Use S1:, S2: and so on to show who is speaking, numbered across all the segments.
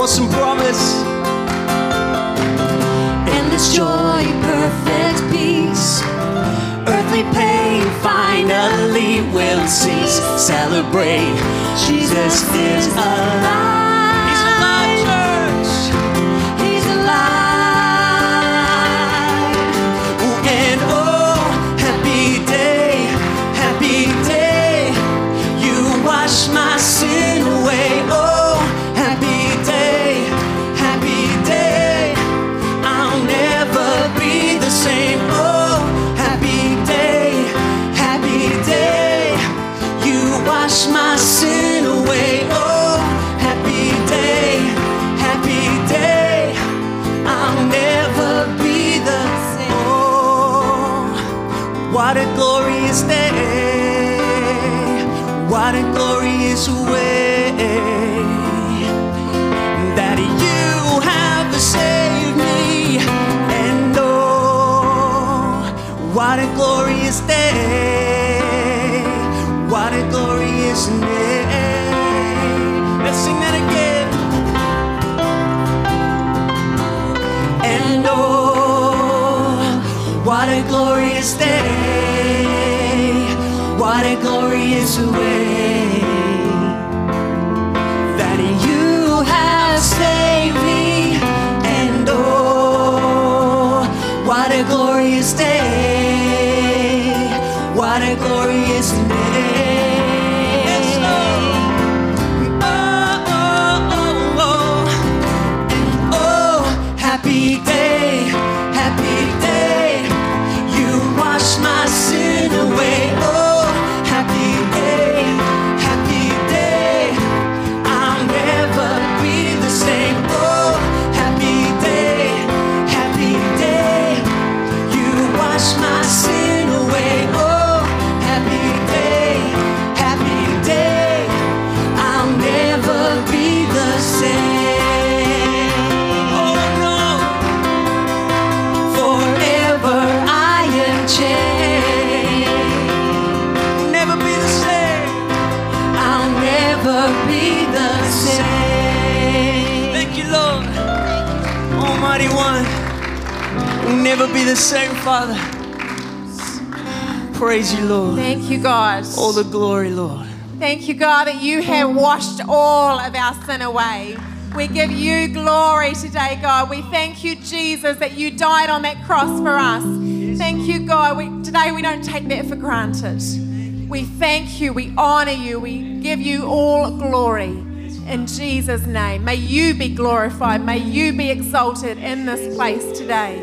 S1: awesome promise.
S2: Endless joy, perfect peace.
S1: Earthly pain finally will cease. Celebrate, Jesus is alive. Almighty One. We'll never be the same, Father. Praise you, Lord.
S3: Thank you, God.
S1: All the glory, Lord.
S3: Thank you, God, that you have washed all of our sin away. We give you glory today, God. We thank you, Jesus, that you died on that cross for us. Thank you, God. We, today we don't take that for granted. We thank you, we honor you, we give you all glory. In Jesus' name, may you be glorified, may you be exalted in this place today.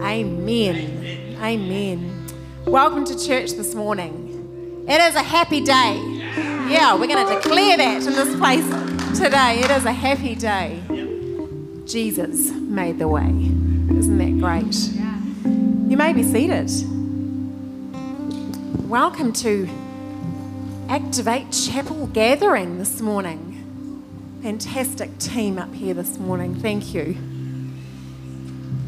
S3: Amen. Amen. Welcome to church this morning. It is a happy day. Yeah, we're going to declare that in this place today. It is a happy day. Jesus made the way. Isn't that great? You may be seated. Welcome to Activate Chapel Gathering this morning. Fantastic team up here this morning. Thank you.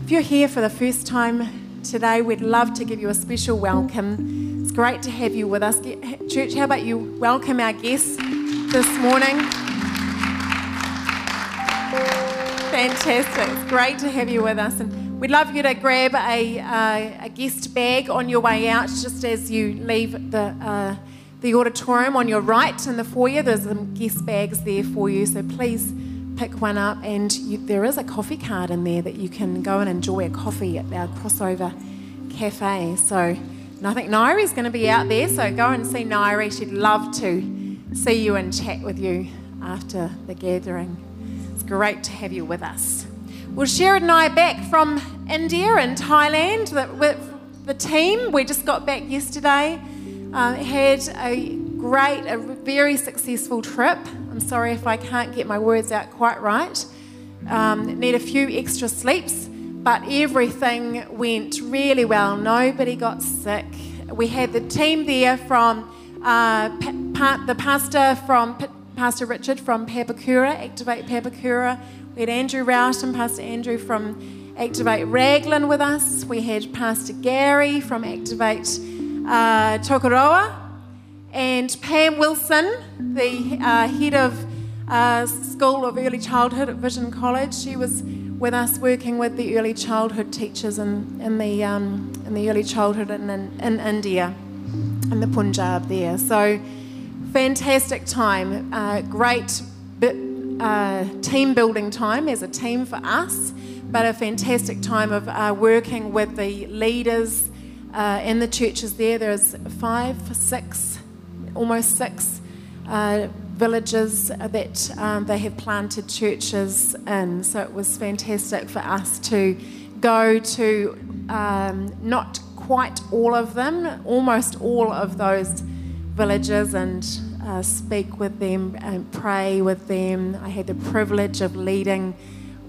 S3: If you're here for the first time today, we'd love to give you a special welcome. It's great to have you with us. Church, how about you welcome our guests this morning? Fantastic. It's great to have you with us. And we'd love you to grab a, uh, a guest bag on your way out just as you leave the, uh, the auditorium on your right in the foyer. There's some guest bags there for you. So please pick one up. And you, there is a coffee card in there that you can go and enjoy a coffee at our crossover cafe. So, and I think Nairi's going to be out there. So go and see Nairi. She'd love to see you and chat with you after the gathering. It's great to have you with us. Well, Sharon and I are back from India and Thailand with the team. We just got back yesterday. Uh, had a great, a very successful trip. I'm sorry if I can't get my words out quite right. Um, need a few extra sleeps, but everything went really well. Nobody got sick. We had the team there from uh, pa- the pastor from Pa- Pastor Richard from Papakura, Activate Papakura. We had Andrew Rowton, Pastor Andrew from Activate Raglan with us. We had Pastor Gary from Activate uh, Tokoroa and Pam Wilson, the uh, head of uh, School of Early Childhood at Vision College. She was with us working with the early childhood teachers in, in, the, um, in the early childhood in, in, in India, in the Punjab there. So, fantastic time, uh, great bit, uh, team building time as a team for us, but a fantastic time of uh, working with the leaders uh, in the churches there. There's five, six, almost six uh, villages that um, they have planted churches in. So it was fantastic for us to go to um, not quite all of them, almost all of those villages and uh, speak with them and pray with them. I had the privilege of leading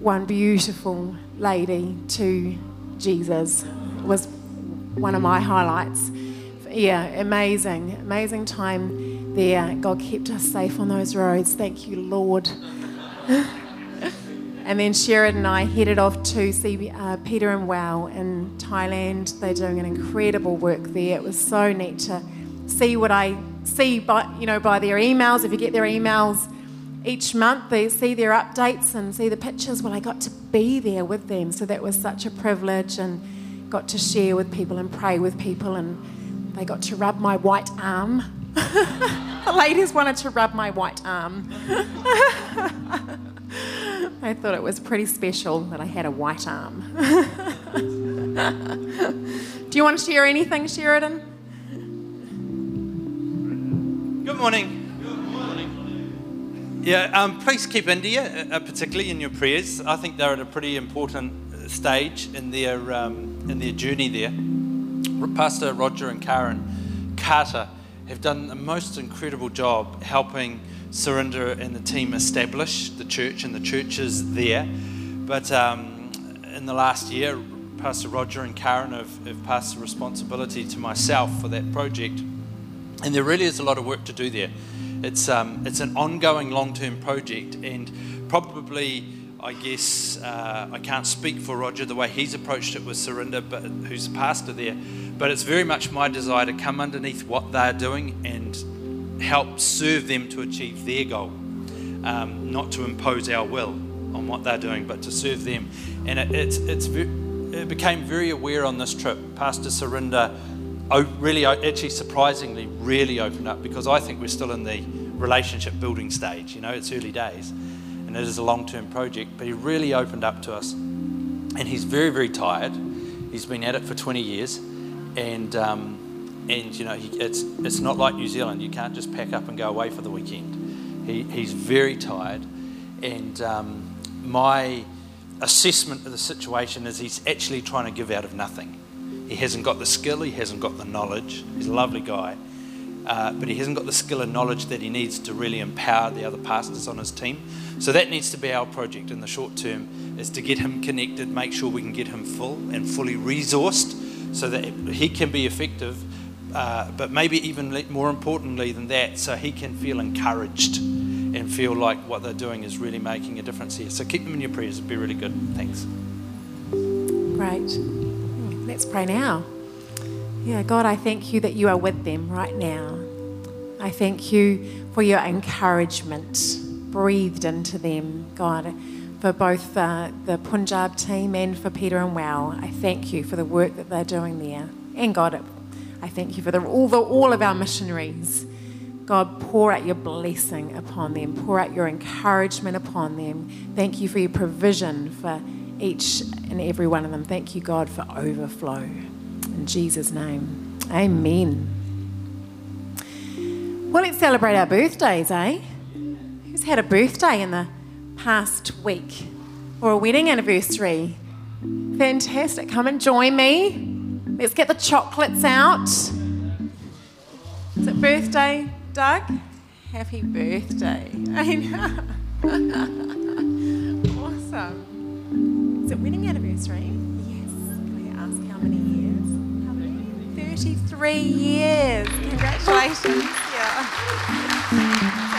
S3: one beautiful lady to Jesus. It was one of my highlights. Yeah, amazing, amazing time there. God kept us safe on those roads. Thank you, Lord. and then Sheridan and I headed off to see uh, Peter and Wow in Thailand. They're doing an incredible work there. It was so neat to see what I see by you know by their emails. If you get their emails each month, they see their updates and see the pictures. Well, I got to be there with them, so that was such a privilege and got to share with people and pray with people and they got to rub my white arm. the ladies wanted to rub my white arm. I thought it was pretty special that I had a white arm. Do you want to share anything, Sheridan?
S4: Good morning. Yeah, um, please keep India, uh, particularly in your prayers. I think they're at a pretty important stage in their um, in their journey there. Pastor Roger and Karen Carter have done the most incredible job helping Surinder and the team establish the church and the churches there. But um, in the last year, Pastor Roger and Karen have, have passed the responsibility to myself for that project. And there really is a lot of work to do there. It's, um, it's an ongoing long term project, and probably I guess uh, I can't speak for Roger the way he's approached it with Surinder, but who's the pastor there. But it's very much my desire to come underneath what they're doing and help serve them to achieve their goal, um, not to impose our will on what they're doing, but to serve them. And it, it's it's it became very aware on this trip. Pastor Surinder really, actually, surprisingly, really opened up because I think we're still in the relationship building stage. You know, it's early days and it is a long term project, but he really opened up to us. And he's very, very tired. He's been at it for 20 years. And, um, and you know, he, it's, it's not like New Zealand. You can't just pack up and go away for the weekend. He, he's very tired. And um, my assessment of the situation is he's actually trying to give out of nothing. He hasn't got the skill, he hasn't got the knowledge. He's a lovely guy. Uh, but he hasn't got the skill and knowledge that he needs to really empower the other pastors on his team. So that needs to be our project in the short term is to get him connected, make sure we can get him full and fully resourced so that he can be effective, uh, but maybe even more importantly than that, so he can feel encouraged and feel like what they're doing is really making a difference here. So keep them in your prayers, it'd be really good. Thanks.
S3: Great. Let's pray now. Yeah, God, I thank you that you are with them right now. I thank you for your encouragement breathed into them, God, for both uh, the Punjab team and for Peter and Wow. I thank you for the work that they're doing there. And God, I thank you for the, all, the, all of our missionaries. God, pour out your blessing upon them, pour out your encouragement upon them. Thank you for your provision for each and every one of them. Thank you, God, for overflow. In Jesus' name, amen. Well, let's celebrate our birthdays, eh? Who's had a birthday in the past week or a wedding anniversary? Fantastic. Come and join me. Let's get the chocolates out. Is it birthday, Doug? Happy birthday. I know. awesome. Is it wedding anniversary? 33 years. Congratulations. Yeah.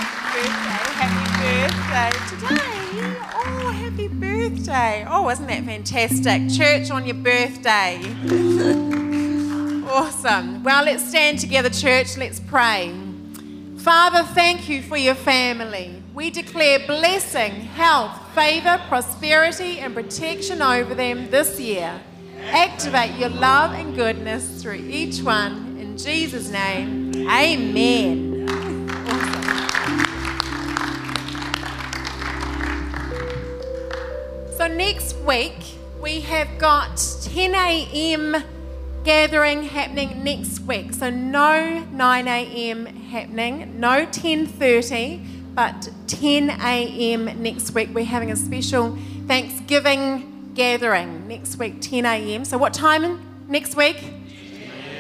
S3: Happy birthday. Happy birthday Today. Oh, happy birthday. Oh, wasn't that fantastic? Church on your birthday. awesome. Well, let's stand together, church. Let's pray. Father, thank you for your family. We declare blessing, health, favour, prosperity, and protection over them this year. Activate your love and goodness through each one. In Jesus' name, amen. So, next week, we have got 10 a.m. gathering happening next week. So, no 9 a.m. happening, no 10.30, but 10 a.m. next week. We're having a special Thanksgiving gathering next week, 10 a.m. So, what time next week?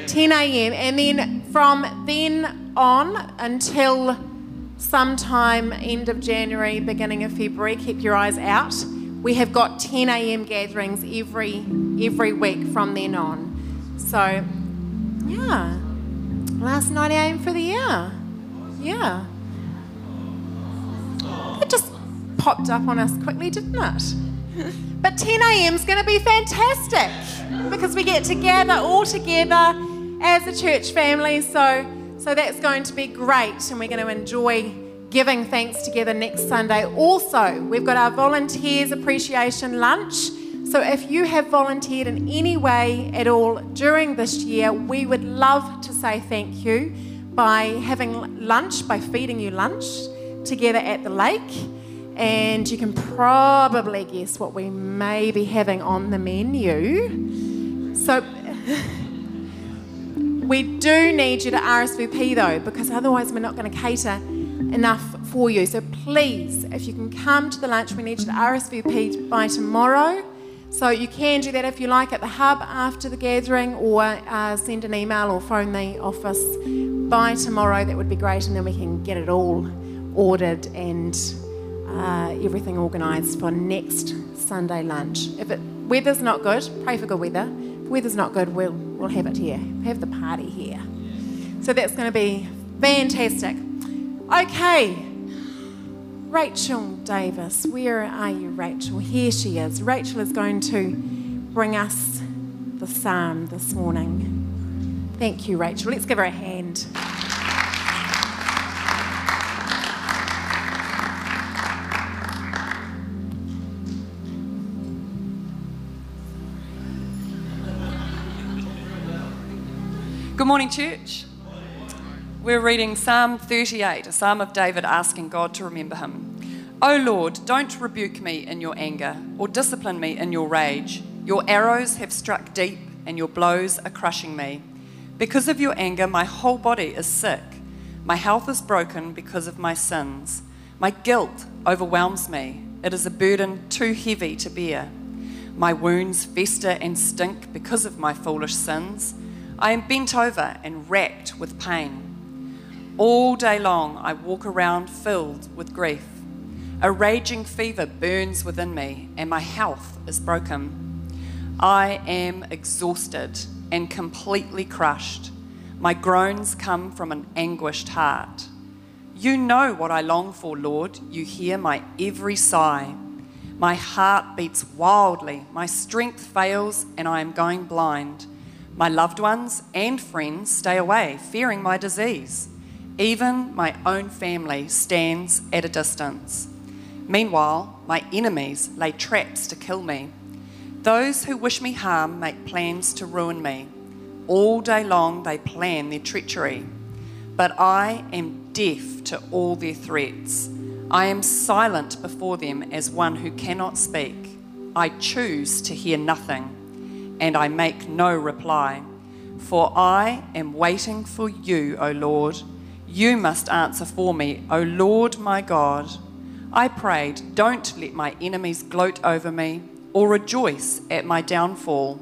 S3: 10 a.m. And then from then on until sometime end of January, beginning of February, keep your eyes out. We have got 10 a.m. gatherings every every week from then on. So, yeah, last 9 a.m. for the year. Yeah, it just popped up on us quickly, didn't it? But 10 a.m. is going to be fantastic because we get together all together as a church family. So, so that's going to be great, and we're going to enjoy giving thanks together next Sunday. Also, we've got our volunteers appreciation lunch. So, if you have volunteered in any way at all during this year, we would love to say thank you by having lunch, by feeding you lunch together at the lake. And you can probably guess what we may be having on the menu. So, we do need you to RSVP though, because otherwise, we're not going to cater enough for you. So please, if you can come to the lunch, we need you to RSVP by tomorrow. So you can do that if you like at the hub after the gathering, or uh, send an email or phone the office by tomorrow. That would be great, and then we can get it all ordered and uh, everything organised for next Sunday lunch. If it weather's not good, pray for good weather. If weather's not good, we'll we'll have it here. Have the party here. So that's going to be fantastic. Okay. Rachel Davis, where are you, Rachel? Here she is. Rachel is going to bring us the psalm this morning. Thank you, Rachel. Let's give her a hand.
S5: Morning, church. We're reading Psalm 38, a psalm of David asking God to remember him. O Lord, don't rebuke me in your anger or discipline me in your rage. Your arrows have struck deep and your blows are crushing me. Because of your anger, my whole body is sick. My health is broken because of my sins. My guilt overwhelms me. It is a burden too heavy to bear. My wounds fester and stink because of my foolish sins. I am bent over and racked with pain. All day long I walk around filled with grief. A raging fever burns within me, and my health is broken. I am exhausted and completely crushed. My groans come from an anguished heart. You know what I long for, Lord. You hear my every sigh. My heart beats wildly, my strength fails, and I am going blind. My loved ones and friends stay away, fearing my disease. Even my own family stands at a distance. Meanwhile, my enemies lay traps to kill me. Those who wish me harm make plans to ruin me. All day long they plan their treachery. But I am deaf to all their threats. I am silent before them as one who cannot speak. I choose to hear nothing and I make no reply. For I am waiting for you, O Lord. You must answer for me, O Lord my God. I prayed, Don't let my enemies gloat over me or rejoice at my downfall.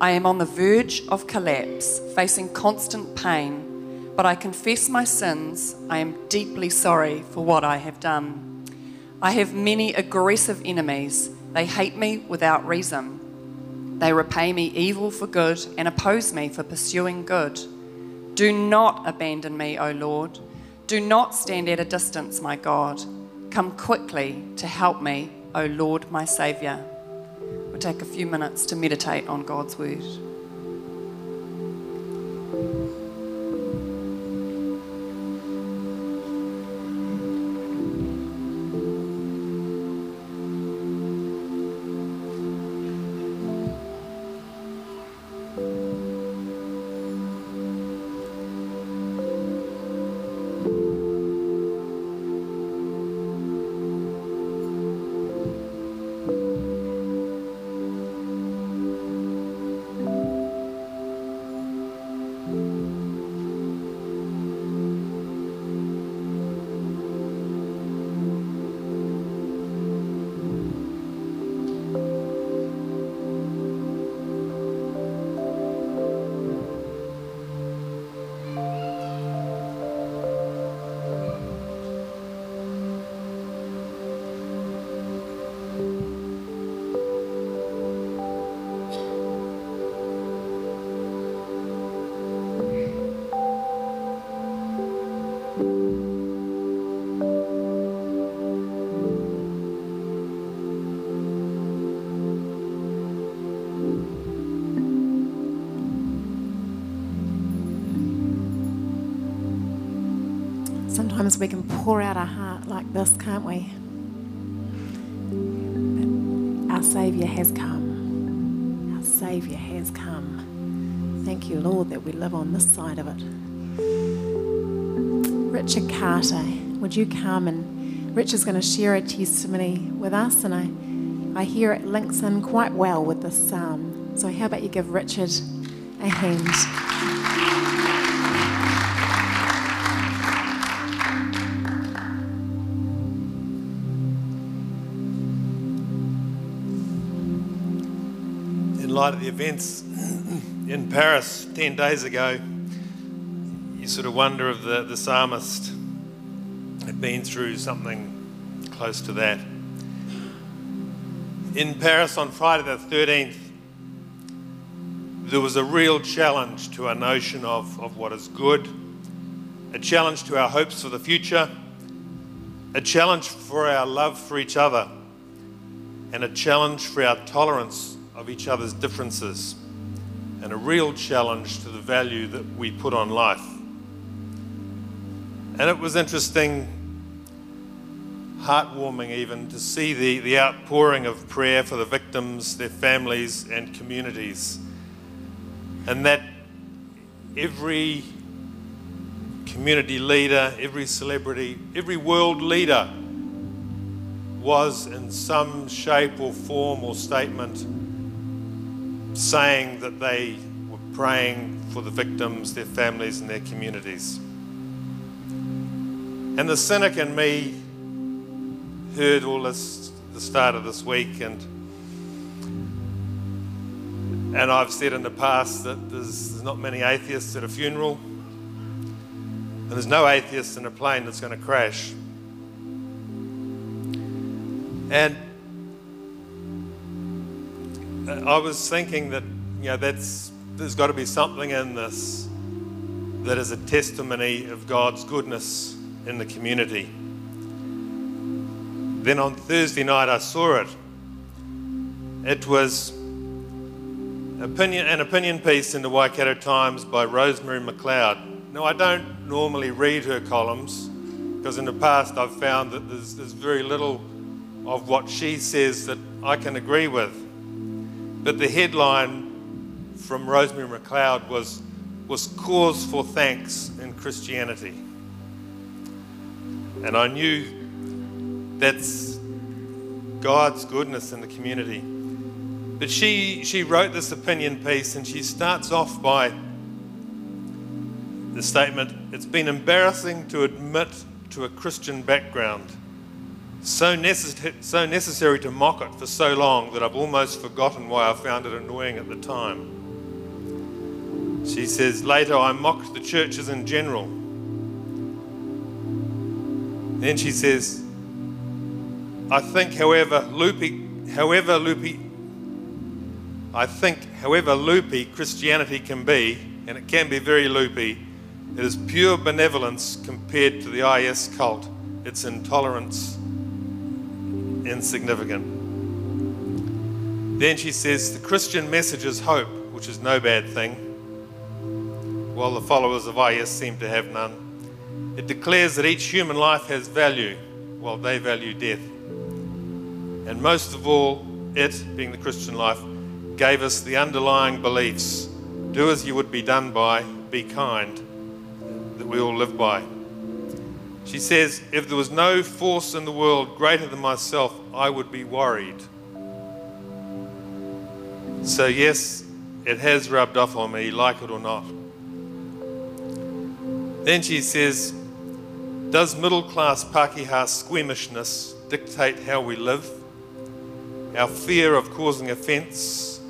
S5: I am on the verge of collapse, facing constant pain, but I confess my sins. I am deeply sorry for what I have done. I have many aggressive enemies. They hate me without reason. They repay me evil for good and oppose me for pursuing good. Do not abandon me, O Lord. Do not stand at a distance, my God. Come quickly to help me, O Lord, my Saviour. We'll take a few minutes to meditate on God's word.
S3: This, can't we? But our Saviour has come. Our Saviour has come. Thank you, Lord, that we live on this side of it. Richard Carter, would you come and Richard's going to share a testimony with us, and I, I hear it links in quite well with this psalm. So, how about you give Richard a hand?
S6: Light of the events in Paris 10 days ago, you sort of wonder if the, the psalmist had been through something close to that. In Paris on Friday the 13th, there was a real challenge to our notion of, of what is good, a challenge to our hopes for the future, a challenge for our love for each other, and a challenge for our tolerance of each other's differences, and a real challenge to the value that we put on life. And it was interesting, heartwarming even, to see the, the outpouring of prayer for the victims, their families, and communities. And that every community leader, every celebrity, every world leader was in some shape or form or statement saying that they were praying for the victims, their families, and their communities. And the cynic in me heard all this the start of this week, and and I've said in the past that there's, there's not many atheists at a funeral, and there's no atheists in a plane that's going to crash. And I was thinking that you know that's there's got to be something in this that is a testimony of God's goodness in the community. Then on Thursday night I saw it. It was opinion, an opinion piece in the Waikato Times by Rosemary McLeod. Now I don't normally read her columns because in the past I've found that there's, there's very little of what she says that I can agree with. But the headline from Rosemary McLeod was, was Cause for Thanks in Christianity. And I knew that's God's goodness in the community. But she, she wrote this opinion piece and she starts off by the statement It's been embarrassing to admit to a Christian background so, necess- so necessary to mock it for so long that I've almost forgotten why I found it annoying at the time. She says, Later I mocked the churches in general. Then she says, I think, however, loopy, however loopy, I think, however loopy Christianity can be, and it can be very loopy, it is pure benevolence compared to the IS cult, its intolerance insignificant. Then she says, The Christian message is hope, which is no bad thing, while the followers of IS seem to have none. It declares that each human life has value, while they value death. And most of all, it, being the Christian life, gave us the underlying beliefs do as you would be done by, be kind, that we all live by. She says, If there was no force in the world greater than myself, I would be worried. So, yes, it has rubbed off on me, like it or not. Then she says, Does middle class Pākehā squeamishness dictate how we live? Our fear of causing offence,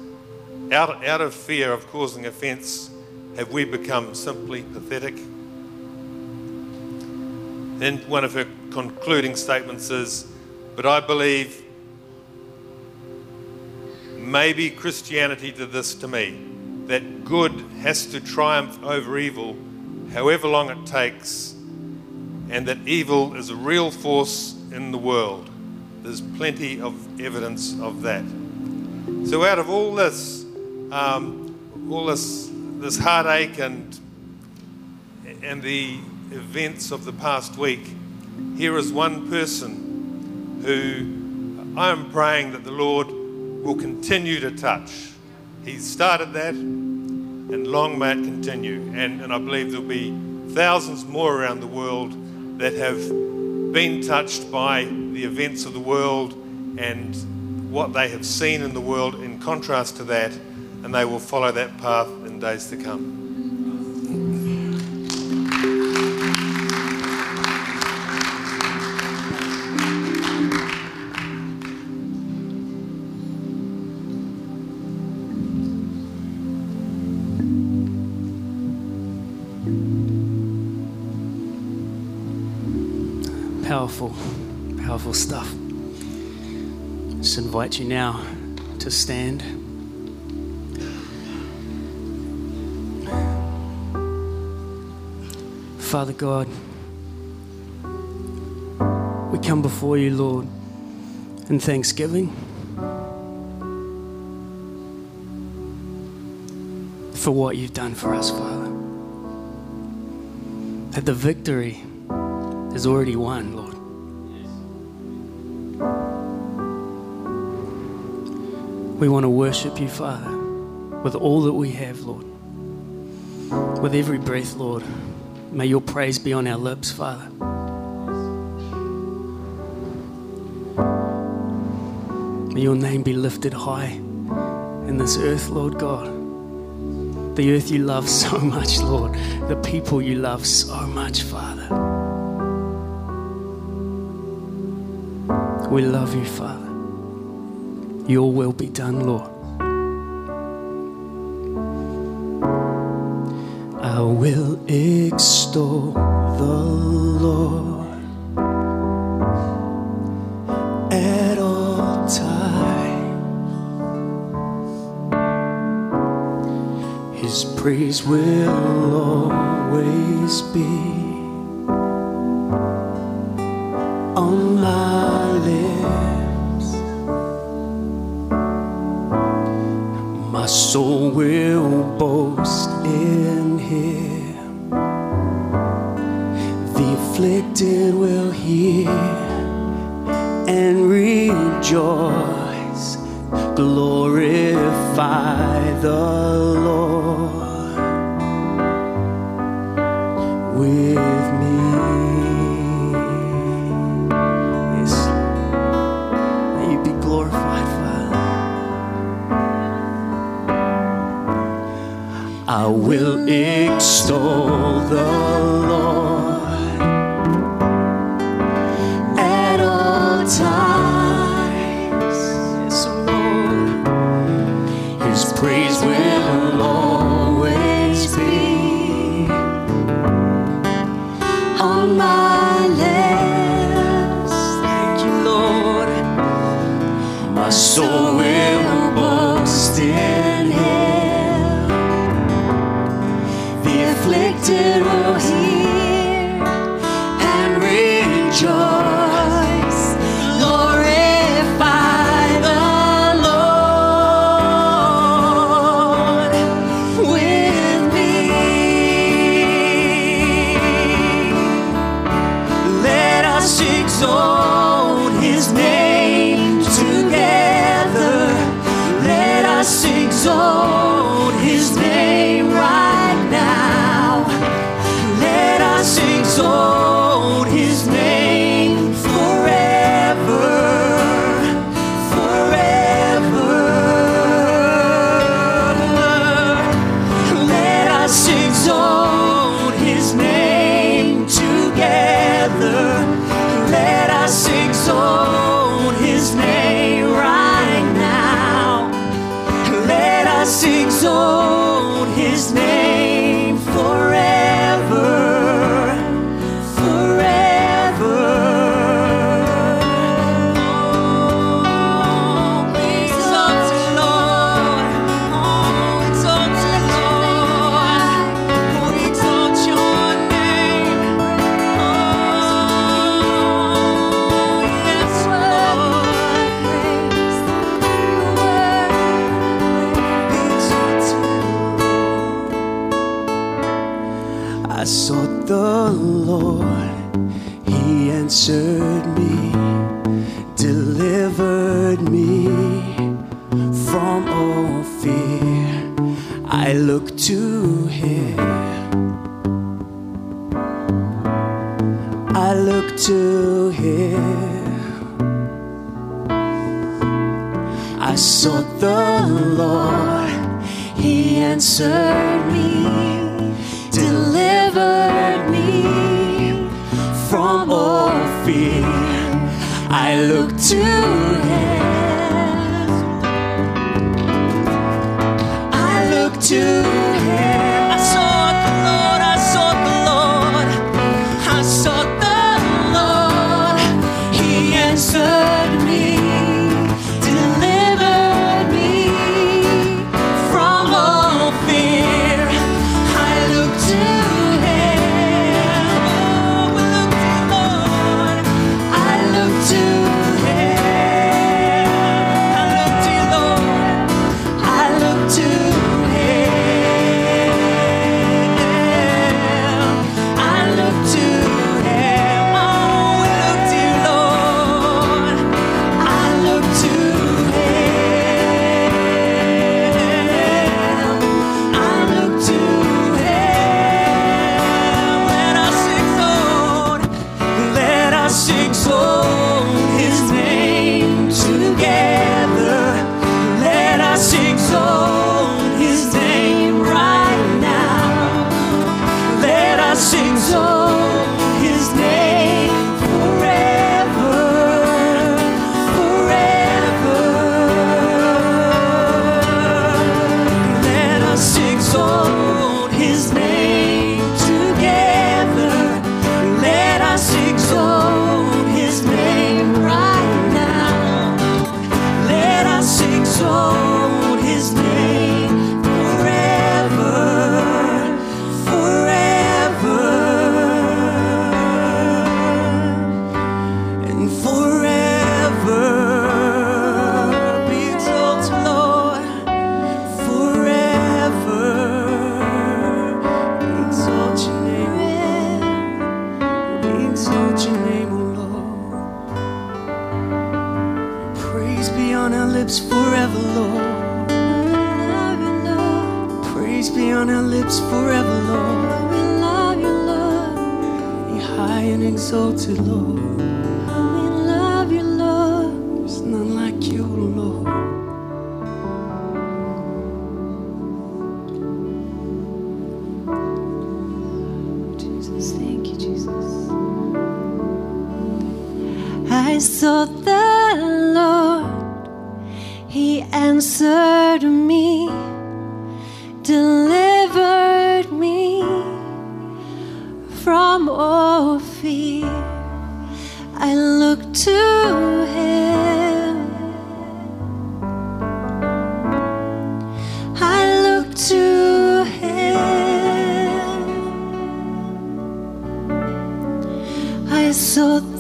S6: out, out of fear of causing offence, have we become simply pathetic? Then one of her concluding statements is, But I believe maybe Christianity did this to me that good has to triumph over evil, however long it takes, and that evil is a real force in the world. There's plenty of evidence of that. So, out of all this, um, all this, this heartache and and the events of the past week, here is one person who I am praying that the Lord will continue to touch. He started that, and long may it continue. And, and I believe there'll be thousands more around the world that have been touched by the events of the world and what they have seen in the world in contrast to that, and they will follow that path in days to come.
S1: Powerful, powerful stuff. Just invite you now to stand. Father God, we come before you, Lord, in thanksgiving for what you've done for us, Father. That the victory is already won, Lord. We want to worship you, Father, with all that we have, Lord. With every breath, Lord. May your praise be on our lips, Father. May your name be lifted high in this earth, Lord God. The earth you love so much, Lord. The people you love so much, Father. We love you, Father. Your will be done, Lord. I will extol the Lord at all times. His praise will always be I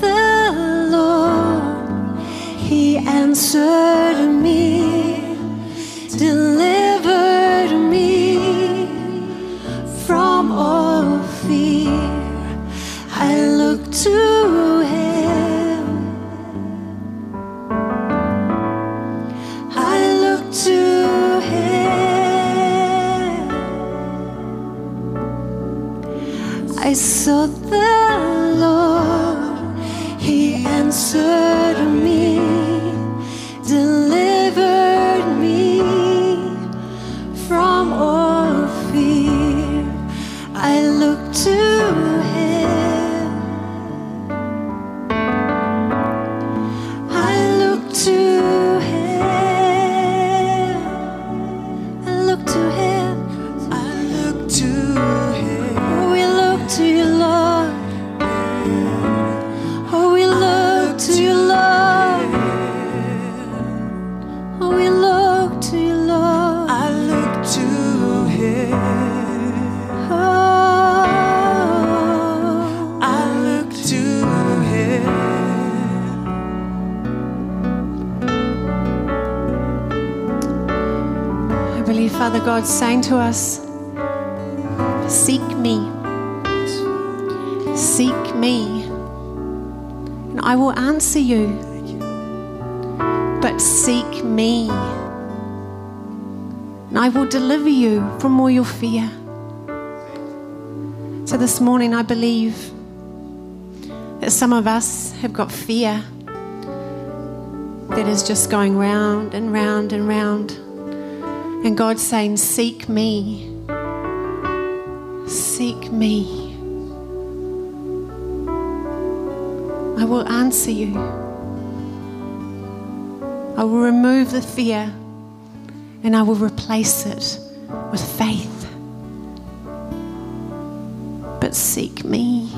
S7: to us
S8: Seek me.
S2: Seek me. And I will answer you. But seek me. And I will deliver you from all your fear. So this morning, I believe that some of us have got fear that is just going round and round and round. And God's saying, Seek me. Seek me. I will answer you. I will remove the fear and I will replace it with faith. But seek me.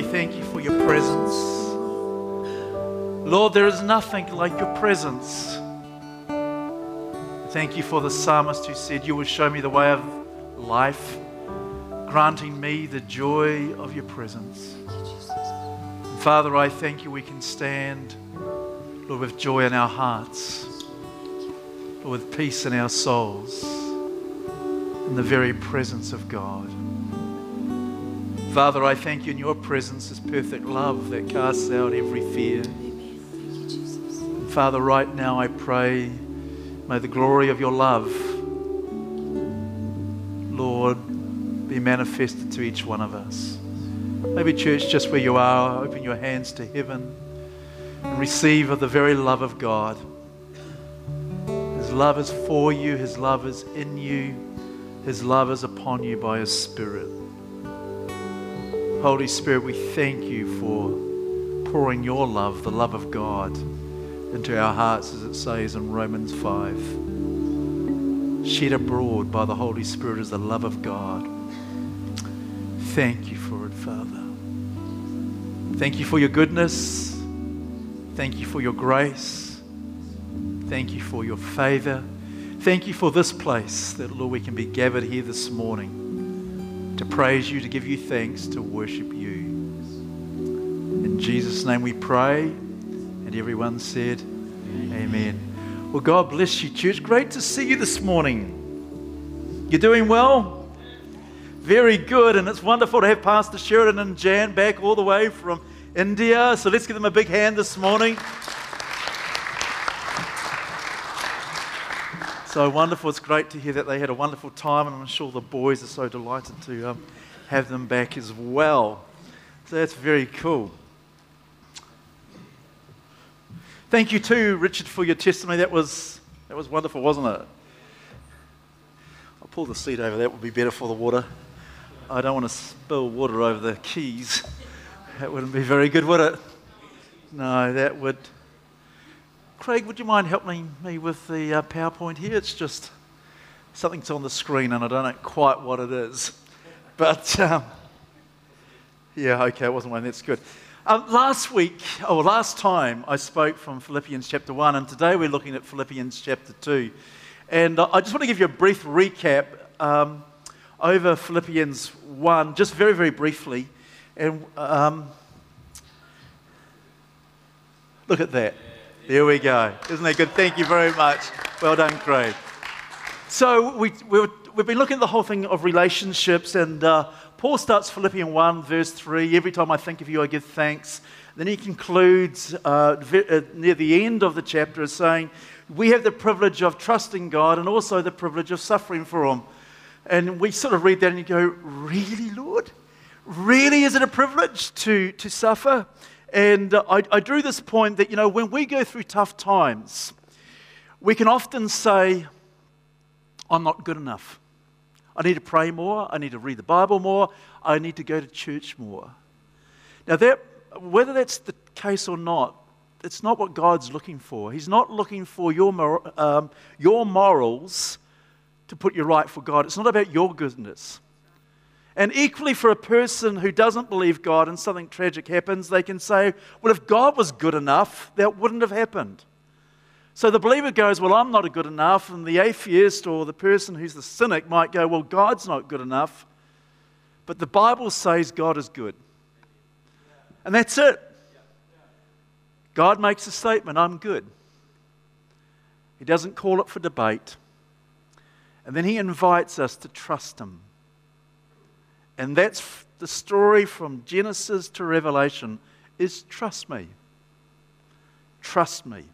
S9: We
S10: thank you for your presence. Lord, there is nothing like your presence. Thank you for the psalmist who said, You will show me the way of life, granting me the joy of your presence. Father, I thank you we can stand, Lord, with joy in our hearts, Lord, with peace in our souls, in the very presence of God. Father, I thank you in your presence is perfect love that casts out every fear. And Father, right now I pray, may the glory of your love, Lord, be manifested to each one of us. Maybe, church, just where you are, open your hands to heaven and receive of the very love of God. His love is for you, His love is in you, His love is upon you by His Spirit. Holy Spirit, we thank you for pouring your love, the love of God, into our hearts, as it says in Romans 5. Shed abroad by the Holy Spirit is the love of God. Thank you for it, Father. Thank you for your goodness. Thank you for your grace. Thank you for your favor. Thank you for this place that, Lord, we can be gathered here this morning to praise you, to give you thanks, to worship you. In Jesus' name we pray. And everyone said, Amen. Well, God bless you, church. Great to see you this morning. You're doing well? Very good. And it's wonderful to have Pastor Sheridan and Jan back all the way from India. So let's give them a big hand this morning. So wonderful. It's great to hear that they had a wonderful time, and I'm sure the boys are so delighted to um, have them back as well. So that's very cool. Thank you too, Richard, for your testimony. That was, that was wonderful, wasn't it? I'll pull the seat over. That would be better for the water. I don't want to spill water over the keys. That wouldn't be very good, would it? No, that would. Craig, would you mind helping me with the uh, PowerPoint here? It's just something's on the screen and I don't know quite what it is. But um, yeah, okay, it wasn't one. That's good. Um, last week, or last time, I spoke from Philippians chapter 1, and today we're looking at Philippians chapter 2. And uh, I just want to give you a brief recap um, over Philippians 1, just very, very briefly. And um, look at that. There we go. Isn't that good? Thank you very much. Well done, Craig. So we, we we've been looking at the whole thing of relationships, and uh, Paul starts Philippians 1, verse 3. Every time I think of you, I give thanks. Then he concludes uh, uh, near the end of the chapter saying, We have the privilege of trusting God and also the privilege of suffering for Him. And we sort of read that and you go, Really, Lord? Really, is it a privilege to, to suffer? And uh, I, I drew this point that, you know, when we go through tough times, we can often say, I'm not good enough. I need to pray more. I need to read the Bible more. I need to go to church more. Now, that, whether that's the case or not, it's not what God's looking for. He's not looking for your, mor- um, your morals to put you right for God. It's not about your goodness. And equally, for a person who doesn't believe God and something tragic happens, they can say, Well, if God was good enough, that wouldn't have happened. So the believer goes, Well, I'm not good enough. And the atheist or the person who's the cynic might go, Well, God's not good enough. But the Bible says God is good. And that's it. God makes a statement I'm good. He doesn't call it for debate. And then he invites us to trust him. And that's the story from Genesis to Revelation is trust me. Trust me.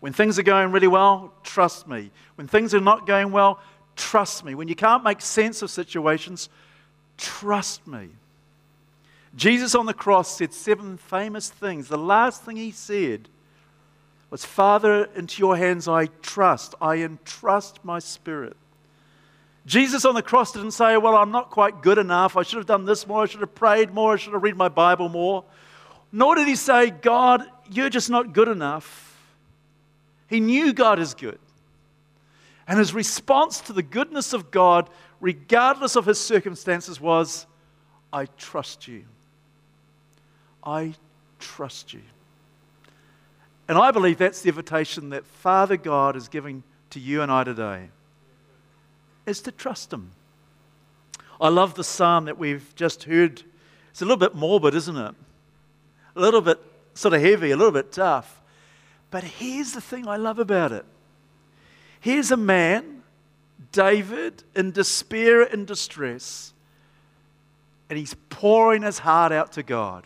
S10: When things are going really well, trust me. When things are not going well, trust me. When you can't make sense of situations, trust me. Jesus on the cross said seven famous things. The last thing he said was, Father, into your hands I trust. I entrust my spirit. Jesus on the cross didn't say, Well, I'm not quite good enough. I should have done this more. I should have prayed more. I should have read my Bible more. Nor did he say, God, you're just not good enough. He knew God is good. And his response to the goodness of God, regardless of his circumstances, was, I trust you. I trust you. And I believe that's the invitation that Father God is giving to you and I today, is to trust him. I love the psalm that we've just heard. It's a little bit morbid, isn't it? A little bit sort of heavy, a little bit tough. But here's the thing I love about it. Here's a man, David, in despair and distress, and he's pouring his heart out to God.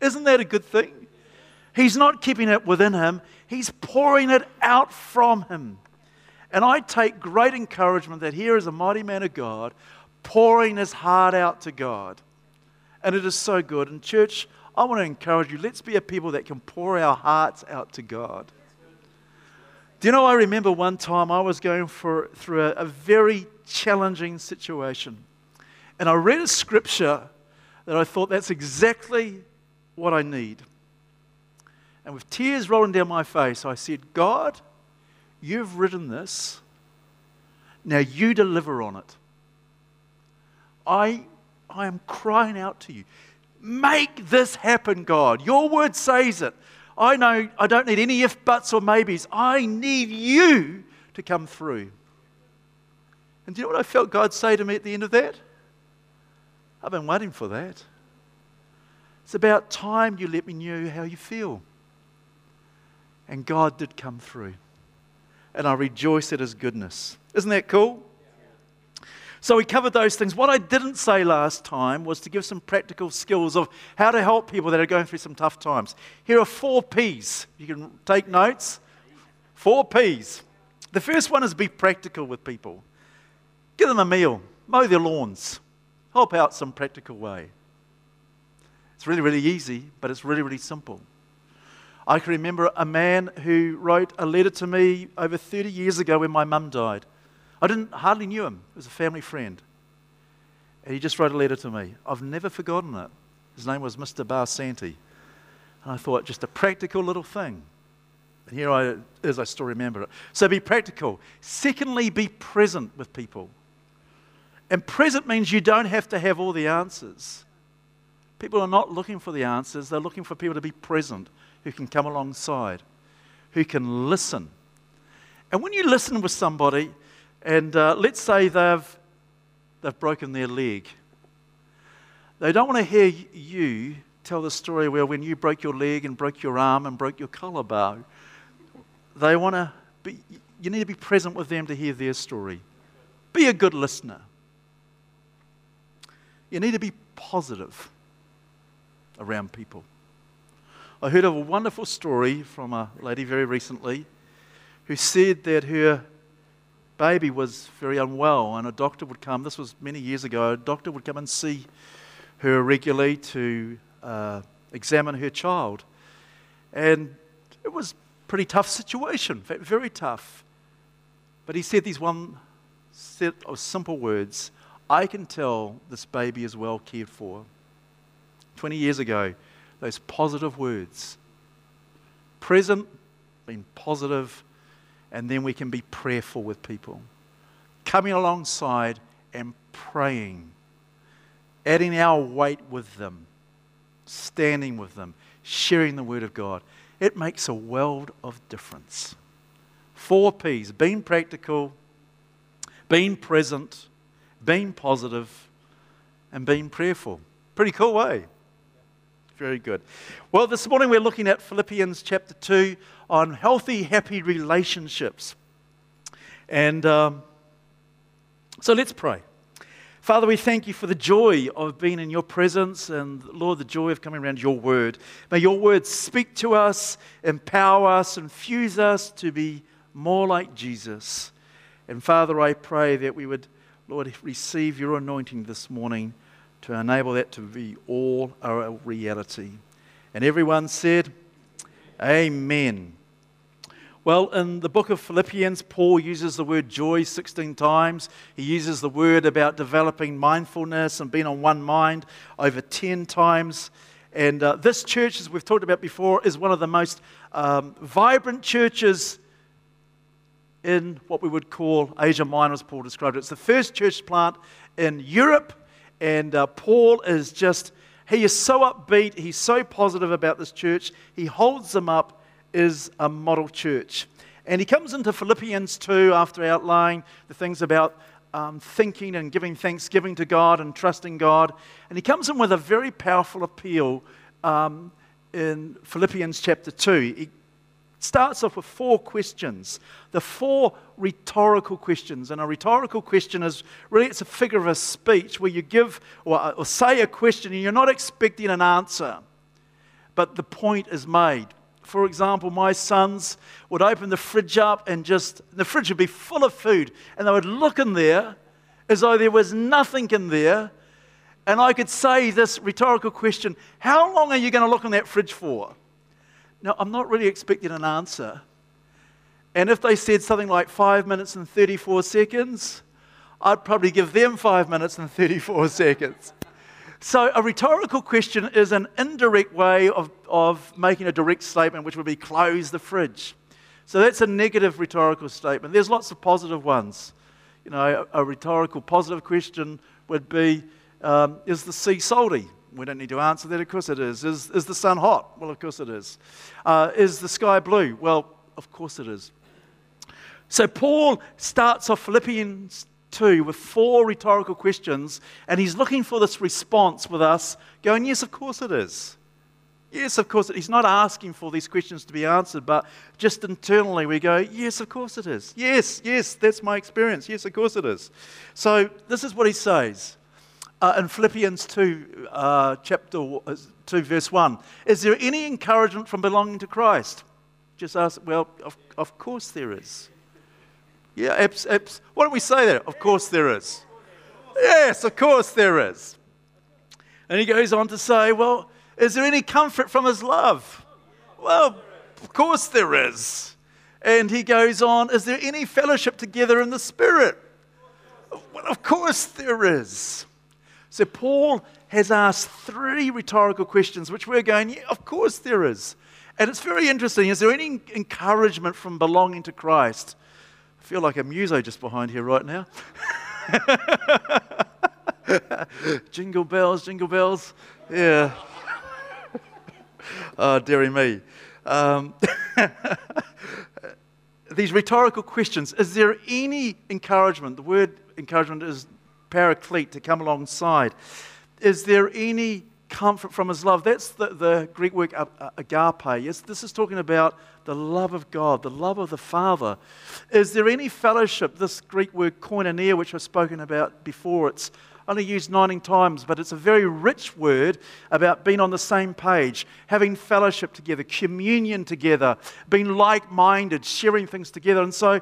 S10: Isn't that a good thing? He's not keeping it within him, he's pouring it out from him. And I take great encouragement that here is a mighty man of God pouring his heart out to God. And it is so good. And, church, I want to encourage you let's be a people that can pour our hearts out to God. Do you know, I remember one time I was going for, through a, a very challenging situation. And I read a scripture that I thought that's exactly what I need. And with tears rolling down my face, I said, God, you've written this. Now you deliver on it. I, I am crying out to you. Make this happen, God. Your word says it. I know I don't need any if, buts, or maybes. I need you to come through. And do you know what I felt God say to me at the end of that? I've been waiting for that. It's about time you let me know how you feel. And God did come through. And I rejoice at his goodness. Isn't that cool? So we covered those things. What I didn't say last time was to give some practical skills of how to help people that are going through some tough times. Here are four P's. You can take notes. Four P's. The first one is be practical with people. Give them a meal, mow their lawns, help out some practical way. It's really, really easy, but it's really, really simple. I can remember a man who wrote a letter to me over 30 years ago when my mum died. I didn't hardly knew him. He was a family friend. And he just wrote a letter to me. I've never forgotten it. His name was Mr. Barsanti. And I thought, just a practical little thing. And here I is, I still remember it. So be practical. Secondly, be present with people. And present means you don't have to have all the answers. People are not looking for the answers, they're looking for people to be present who can come alongside, who can listen. And when you listen with somebody, and uh, let's say they've, they've broken their leg, they don't want to hear you tell the story where when you broke your leg and broke your arm and broke your collarbone. They want to be, you need to be present with them to hear their story. Be a good listener. You need to be positive around people. I heard of a wonderful story from a lady very recently who said that her baby was very unwell and a doctor would come. This was many years ago. A doctor would come and see her regularly to uh, examine her child. And it was a pretty tough situation, very tough. But he said these one set of simple words I can tell this baby is well cared for. 20 years ago, those positive words. Present, being positive, and then we can be prayerful with people. Coming alongside and praying, adding our weight with them, standing with them, sharing the Word of God. It makes a world of difference. Four P's being practical, being present, being positive, and being prayerful. Pretty cool way. Very good. Well, this morning we're looking at Philippians chapter 2 on healthy, happy relationships. And um, so let's pray. Father, we thank you for the joy of being in your presence and, Lord, the joy of coming around your word. May your word speak to us, empower us, infuse us to be more like Jesus. And Father, I pray that we would, Lord, receive your anointing this morning to enable that to be all a reality. And everyone said, Amen. Well, in the book of Philippians, Paul uses the word joy 16 times. He uses the word about developing mindfulness and being on one mind over 10 times. And uh, this church, as we've talked about before, is one of the most um, vibrant churches in what we would call Asia Minor, as Paul described it. It's the first church plant in Europe, and uh, Paul is just, he is so upbeat, he's so positive about this church, he holds them up as a model church. And he comes into Philippians 2 after outlining the things about um, thinking and giving thanksgiving to God and trusting God. And he comes in with a very powerful appeal um, in Philippians chapter 2. He starts off with four questions. The four rhetorical questions. And a rhetorical question is really it's a figure of a speech where you give or, or say a question and you're not expecting an answer, but the point is made. For example, my sons would open the fridge up and just, the fridge would be full of food, and they would look in there as though there was nothing in there. And I could say this rhetorical question How long are you going to look in that fridge for? Now, I'm not really expecting an answer. And if they said something like five minutes and 34 seconds, I'd probably give them five minutes and 34 seconds. So, a rhetorical question is an indirect way of, of making a direct statement, which would be close the fridge. So, that's a negative rhetorical statement. There's lots of positive ones. You know, a, a rhetorical positive question would be um, Is the sea salty? We don't need to answer that, of course it is. Is, is the sun hot? Well, of course it is. Uh, is the sky blue? Well, of course it is. So, Paul starts off Philippians 2 with four rhetorical questions, and he's looking for this response with us, going, Yes, of course it is. Yes, of course. It he's not asking for these questions to be answered, but just internally we go, Yes, of course it is. Yes, yes, that's my experience. Yes, of course it is. So this is what he says uh, in Philippians 2, uh, chapter 2, verse 1. Is there any encouragement from belonging to Christ? Just ask, well, of, of course there is. Yeah, abs, abs, why don't we say that? Of course there is. Yes, of course there is. And he goes on to say, well, is there any comfort from his love? Well, of course there is. And he goes on, is there any fellowship together in the Spirit? Well, of course there is. So Paul has asked three rhetorical questions, which we're going, yeah, of course there is. And it's very interesting. Is there any encouragement from belonging to Christ? I feel like a muso just behind here right now. jingle bells, jingle bells. Yeah. oh, dearie me. Um, these rhetorical questions is there any encouragement? The word encouragement is paraclete, to come alongside. Is there any comfort from his love? That's the, the Greek word agape. Yes, this is talking about the love of God, the love of the Father. Is there any fellowship? This Greek word koinonia, which I've spoken about before, it's only used 19 times, but it's a very rich word about being on the same page, having fellowship together, communion together, being like minded, sharing things together. And so,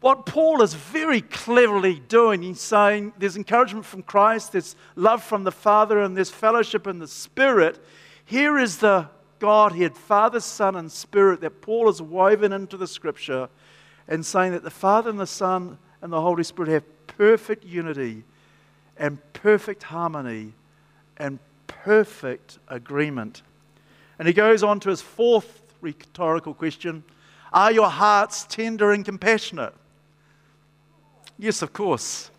S10: what Paul is very cleverly doing, he's saying there's encouragement from Christ, there's love from the Father, and there's fellowship in the Spirit. Here is the Godhead, Father, Son, and Spirit that Paul has woven into the scripture and saying that the Father and the Son and the Holy Spirit have perfect unity and perfect harmony and perfect agreement. And he goes on to his fourth rhetorical question Are your hearts tender and compassionate? Yes, of course.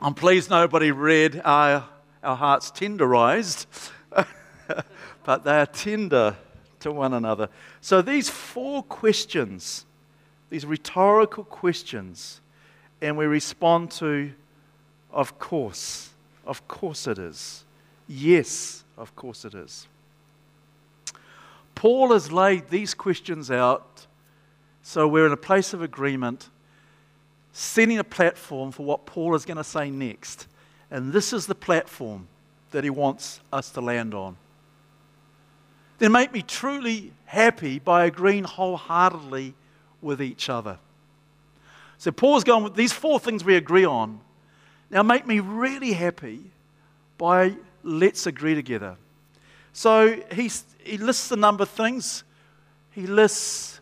S10: I'm pleased nobody read Are our hearts tenderized, but they are tender to one another. So these four questions, these rhetorical questions, and we respond to of course. Of course it is. Yes, of course it is. Paul has laid these questions out so we're in a place of agreement, setting a platform for what Paul is going to say next. And this is the platform that he wants us to land on. Then make me truly happy by agreeing wholeheartedly with each other. So Paul's going with these four things we agree on now, make me really happy by let's agree together. So he's, he lists a number of things. He lists,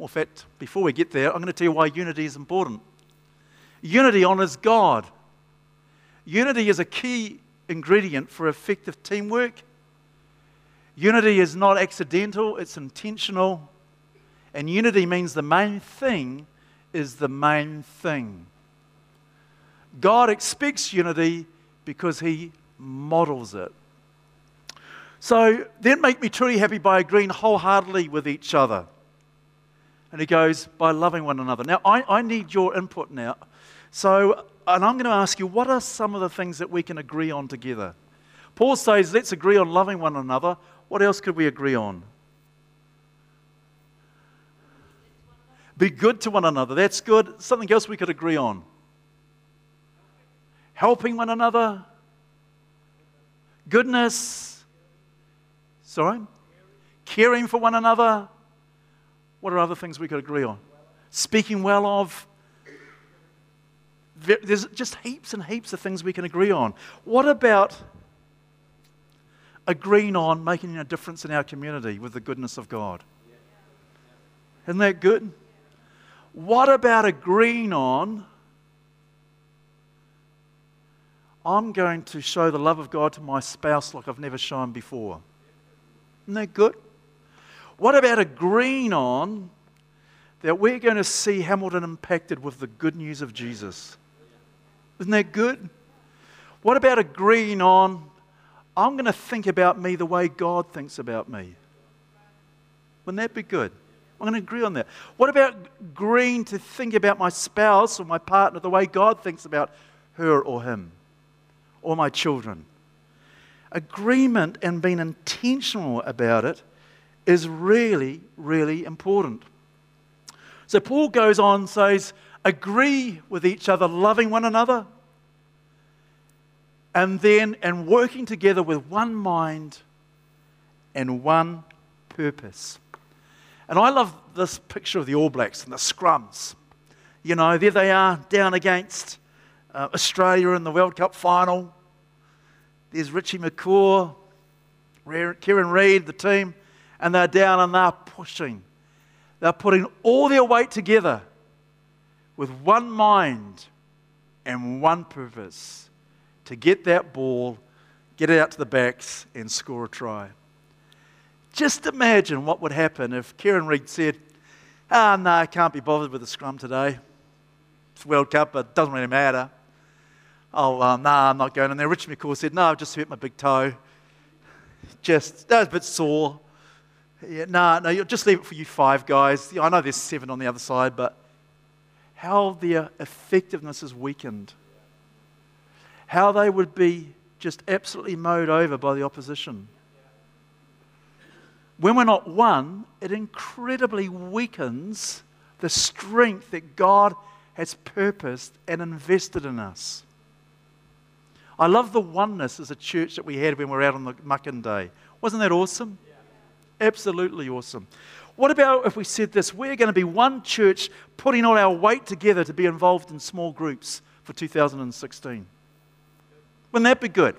S10: well, in fact, before we get there, I'm going to tell you why unity is important. Unity honors God. Unity is a key ingredient for effective teamwork. Unity is not accidental, it's intentional. And unity means the main thing is the main thing. God expects unity because he models it. So then make me truly happy by agreeing wholeheartedly with each other. And he goes, by loving one another. Now, I, I need your input now. So, and I'm going to ask you, what are some of the things that we can agree on together? Paul says, let's agree on loving one another. What else could we agree on? Be good to one another. That's good. Something else we could agree on. Helping one another. Goodness. Sorry? Caring for one another. What are other things we could agree on? Speaking well of. There's just heaps and heaps of things we can agree on. What about agreeing on making a difference in our community with the goodness of God? Isn't that good? What about agreeing on I'm going to show the love of God to my spouse like I've never shown before? Isn't that good? What about agreeing on that we're going to see Hamilton impacted with the good news of Jesus? Isn't that good? What about agreeing on I'm going to think about me the way God thinks about me? Wouldn't that be good? I'm going to agree on that. What about agreeing to think about my spouse or my partner the way God thinks about her or him or my children? Agreement and being intentional about it is really, really important. So Paul goes on says, agree with each other, loving one another, and then and working together with one mind and one purpose. And I love this picture of the All Blacks and the scrums. You know, there they are down against uh, Australia in the World Cup final. There's Richie McCaw, Kieran Read, the team, and they're down and they're pushing. They're putting all their weight together with one mind and one purpose to get that ball, get it out to the backs, and score a try. Just imagine what would happen if Kieran Read said, Ah, no, I can't be bothered with the scrum today. It's World Cup, but it doesn't really matter. Oh, um, no, I'm not going. in there. Rich McCaw said, No, I've just hurt my big toe. Just, that was a bit sore. Yeah, no, no, just leave it for you five guys. I know there's seven on the other side, but how their effectiveness is weakened. How they would be just absolutely mowed over by the opposition. When we're not one, it incredibly weakens the strength that God has purposed and invested in us. I love the oneness as a church that we had when we were out on the Muckin Day. Wasn't that awesome? Absolutely awesome. What about if we said this? We're going to be one church putting all our weight together to be involved in small groups for 2016. Wouldn't that be good?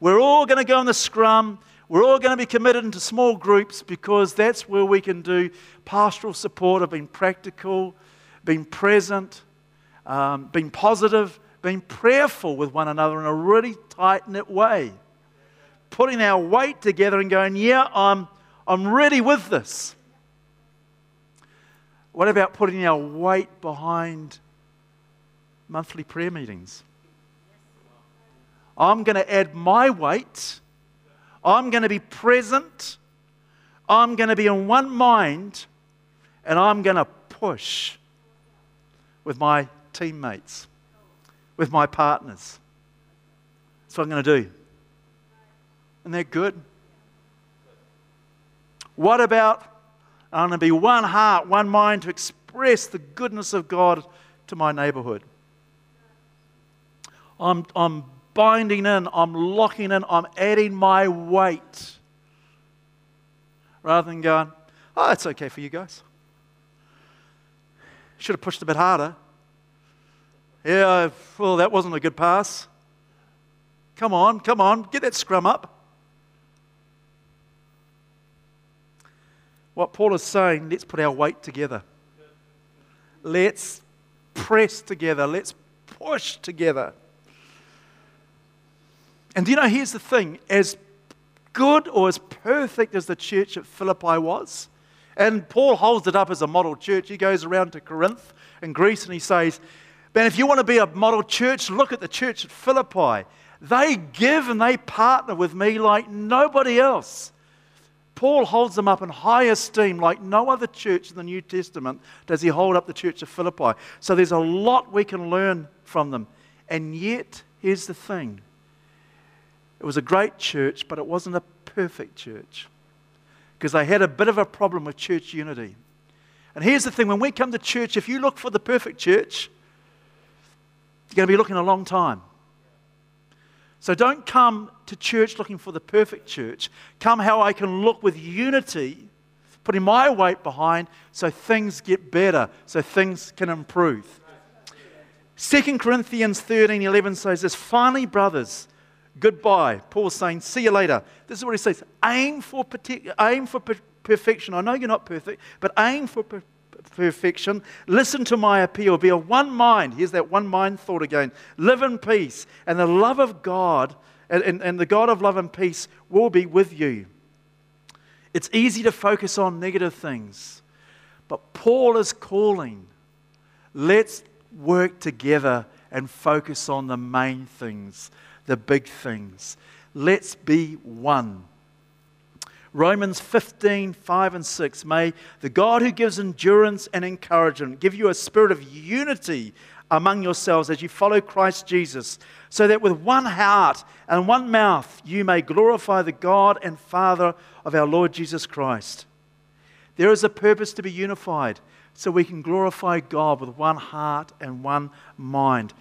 S10: We're all going to go in the scrum. We're all going to be committed into small groups because that's where we can do pastoral support of being practical, being present, um, being positive, being prayerful with one another in a really tight knit way. Putting our weight together and going, yeah, I'm, I'm ready with this. What about putting our weight behind monthly prayer meetings? I'm going to add my weight. I'm going to be present. I'm going to be in one mind. And I'm going to push with my teammates, with my partners. That's what I'm going to do. Isn't that good? What about I'm to be one heart, one mind to express the goodness of God to my neighborhood? I'm, I'm binding in, I'm locking in, I'm adding my weight. Rather than going, oh, it's okay for you guys. Should have pushed a bit harder. Yeah, well, that wasn't a good pass. Come on, come on, get that scrum up. What Paul is saying, let's put our weight together. Let's press together. Let's push together. And you know, here's the thing as good or as perfect as the church at Philippi was, and Paul holds it up as a model church. He goes around to Corinth and Greece and he says, Man, if you want to be a model church, look at the church at Philippi. They give and they partner with me like nobody else. Paul holds them up in high esteem like no other church in the New Testament does he hold up the church of Philippi. So there's a lot we can learn from them. And yet, here's the thing it was a great church, but it wasn't a perfect church because they had a bit of a problem with church unity. And here's the thing when we come to church, if you look for the perfect church, you're going to be looking a long time. So don't come to church looking for the perfect church. Come how I can look with unity, putting my weight behind so things get better, so things can improve. 2 Corinthians 13 11 says this Finally, brothers, goodbye. Paul's saying, See you later. This is what he says aim for, aim for per- perfection. I know you're not perfect, but aim for perfection. Listen to my appeal. Be of one mind. Here's that one mind thought again. Live in peace, and the love of God and, and, and the God of love and peace will be with you. It's easy to focus on negative things, but Paul is calling. Let's work together and focus on the main things, the big things. Let's be one. Romans 15, 5 and 6. May the God who gives endurance and encouragement give you a spirit of unity among yourselves as you follow Christ Jesus, so that with one heart and one mouth you may glorify the God and Father of our Lord Jesus Christ. There is a purpose to be unified so we can glorify God with one heart and one mind.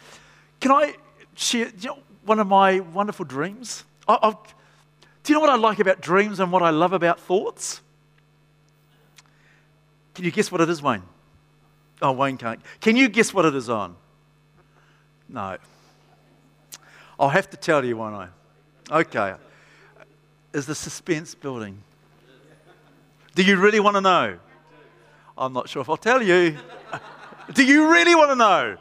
S10: Can I share you know, one of my wonderful dreams? I, I've, do you know what I like about dreams and what I love about thoughts? Can you guess what it is, Wayne? Oh, Wayne can't. Can you guess what it is on? No. I'll have to tell you, won't I? Okay. Is the suspense building? Do you really want to know? I'm not sure if I'll tell you. do you really want to know?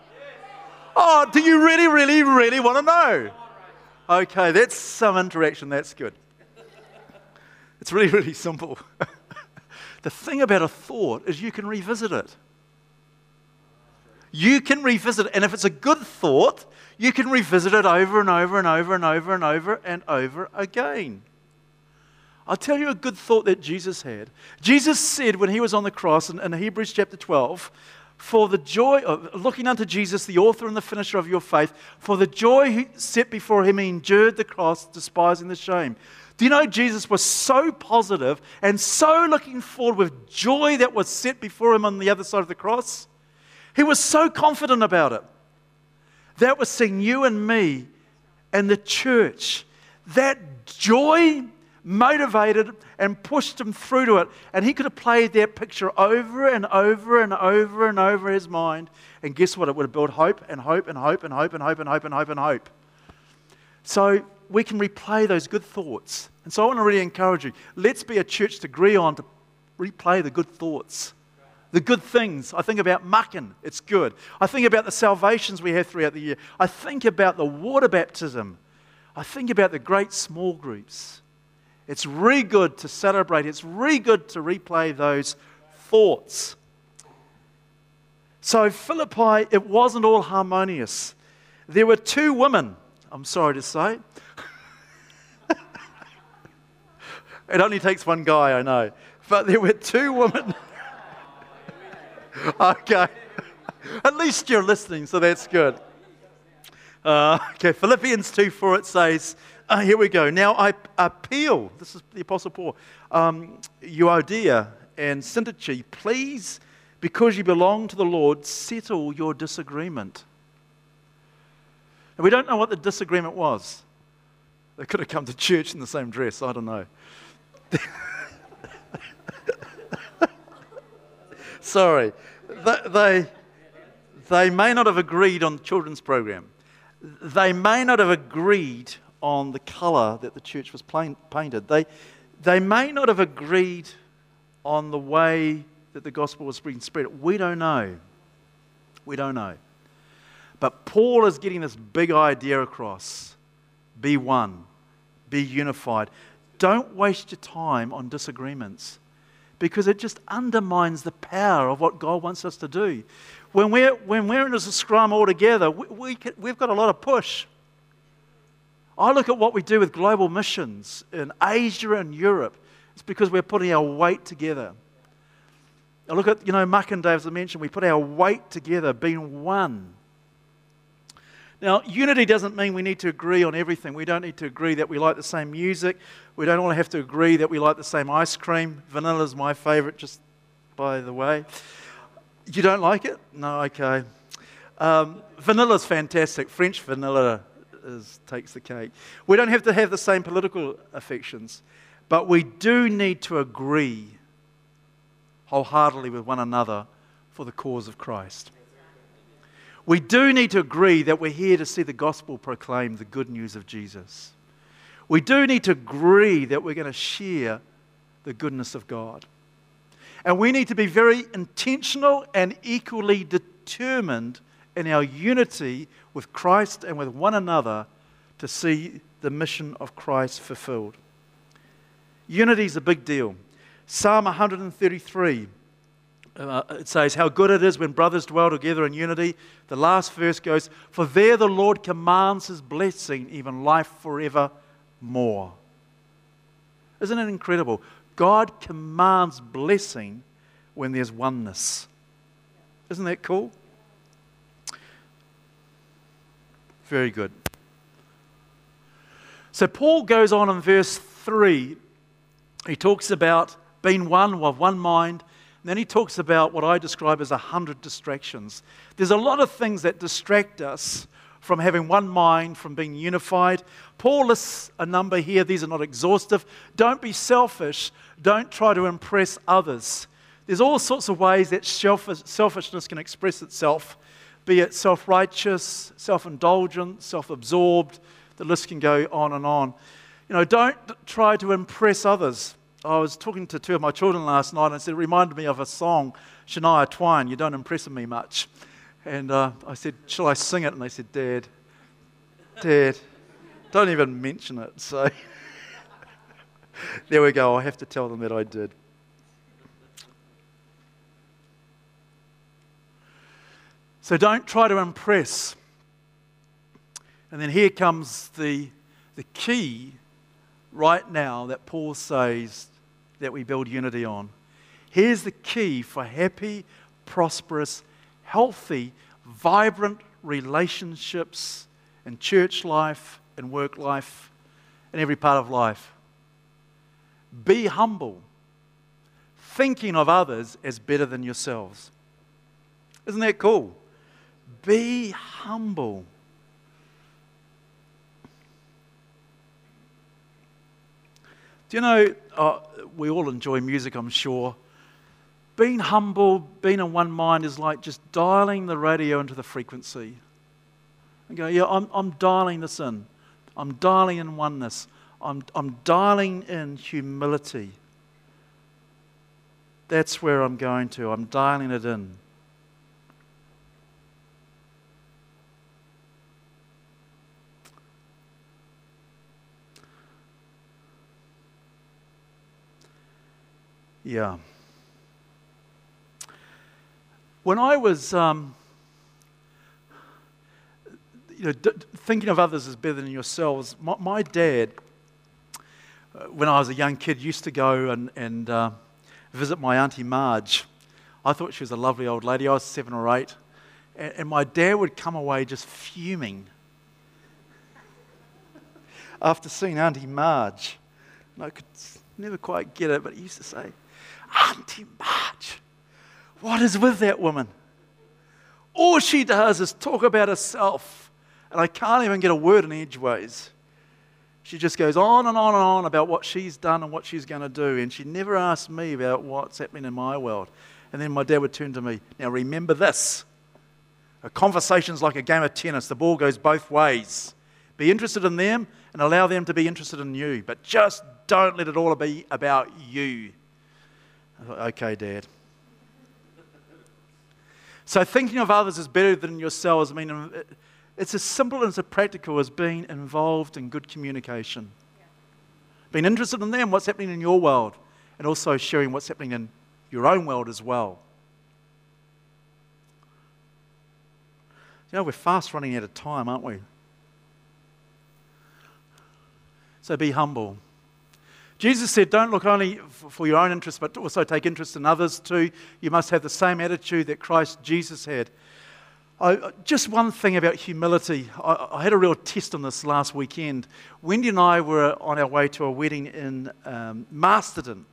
S10: Oh, do you really, really, really want to know? Okay, that's some interaction. That's good. It's really, really simple. the thing about a thought is you can revisit it. You can revisit it. And if it's a good thought, you can revisit it over and over and over and over and over and over again. I'll tell you a good thought that Jesus had. Jesus said when he was on the cross in, in Hebrews chapter 12, for the joy of looking unto Jesus, the author and the finisher of your faith, for the joy set before him, he endured the cross, despising the shame. Do you know Jesus was so positive and so looking forward with joy that was set before him on the other side of the cross? He was so confident about it. That was seeing you and me and the church. That joy motivated and pushed him through to it. And he could have played that picture over and over and over and over his mind. And guess what? It would have built hope and hope and hope and hope and hope and hope and hope and hope. So we can replay those good thoughts. And so I want to really encourage you let's be a church to agree on to replay the good thoughts. The good things. I think about mucking, it's good. I think about the salvations we have throughout the year. I think about the water baptism. I think about the great small groups. It's really good to celebrate, it's really good to replay those thoughts. So, Philippi, it wasn't all harmonious. There were two women, I'm sorry to say. It only takes one guy, I know. But there were two women. okay. At least you're listening, so that's good. Uh, okay, Philippians 2 4 it says, uh, here we go. Now I appeal, this is the Apostle Paul, um, Euodia and Syntyche, please, because you belong to the Lord, settle your disagreement. And we don't know what the disagreement was. They could have come to church in the same dress, I don't know. Sorry. They, they, may not have agreed on the children's program. They may not have agreed on the colour that the church was plain, painted. They, they may not have agreed on the way that the gospel was being spread. We don't know. We don't know. But Paul is getting this big idea across be one, be unified. Don't waste your time on disagreements because it just undermines the power of what God wants us to do. When we're, when we're in a scrum all together, we, we can, we've got a lot of push. I look at what we do with global missions in Asia and Europe. It's because we're putting our weight together. I look at, you know, Muck and Dave, as I mentioned, we put our weight together, being one. Now, unity doesn't mean we need to agree on everything. We don't need to agree that we like the same music. We don't all have to agree that we like the same ice cream. Vanilla is my favorite, just by the way. You don't like it? No, okay. Um, vanilla is fantastic. French vanilla is, takes the cake. We don't have to have the same political affections, but we do need to agree wholeheartedly with one another for the cause of Christ. We do need to agree that we're here to see the gospel proclaim the good news of Jesus. We do need to agree that we're going to share the goodness of God. And we need to be very intentional and equally determined in our unity with Christ and with one another to see the mission of Christ fulfilled. Unity is a big deal. Psalm 133 uh, it says, How good it is when brothers dwell together in unity. The last verse goes, For there the Lord commands his blessing, even life forevermore. Isn't it incredible? God commands blessing when there's oneness. Isn't that cool? Very good. So Paul goes on in verse 3. He talks about being one with one mind and then he talks about what I describe as a hundred distractions. There's a lot of things that distract us from having one mind, from being unified. Paul lists a number here. These are not exhaustive. Don't be selfish. Don't try to impress others. There's all sorts of ways that selfishness can express itself, be it self righteous, self indulgent, self absorbed. The list can go on and on. You know, don't try to impress others. I was talking to two of my children last night and said, it reminded me of a song, Shania Twain, You Don't Impress Me Much. And uh, I said, Shall I sing it? And they said, Dad, Dad, don't even mention it. So there we go. I have to tell them that I did. So don't try to impress. And then here comes the, the key right now that Paul says that we build unity on. Here's the key for happy, prosperous, healthy, vibrant relationships in church life, in work life, in every part of life. Be humble, thinking of others as better than yourselves. Isn't that cool? Be humble. Do you know, uh, we all enjoy music, I'm sure. Being humble, being in one mind is like just dialing the radio into the frequency. And go, yeah, I'm, I'm dialing this in. I'm dialing in oneness. I'm, I'm dialing in humility. That's where I'm going to. I'm dialing it in. Yeah. When I was um, you know, d- thinking of others as better than yourselves, my, my dad, uh, when I was a young kid, used to go and, and uh, visit my Auntie Marge. I thought she was a lovely old lady. I was seven or eight. And, and my dad would come away just fuming after seeing Auntie Marge. And I could never quite get it, but he used to say, Auntie Marge, what is with that woman? All she does is talk about herself, and I can't even get a word in edgeways. She just goes on and on and on about what she's done and what she's going to do, and she never asks me about what's happening in my world. And then my dad would turn to me, Now remember this. A conversation's like a game of tennis, the ball goes both ways. Be interested in them and allow them to be interested in you, but just don't let it all be about you. I thought, okay, Dad. So thinking of others is better than yourselves. I mean, um, it's as simple and as practical as being involved in good communication. Being interested in them, what's happening in your world, and also sharing what's happening in your own world as well. You know, we're fast running out of time, aren't we? So be humble. Jesus said, Don't look only for your own interest, but also take interest in others too. You must have the same attitude that Christ Jesus had. I, just one thing about humility. I, I, had a real test on this last weekend. Wendy and I were on our way to a wedding in um, Masterton,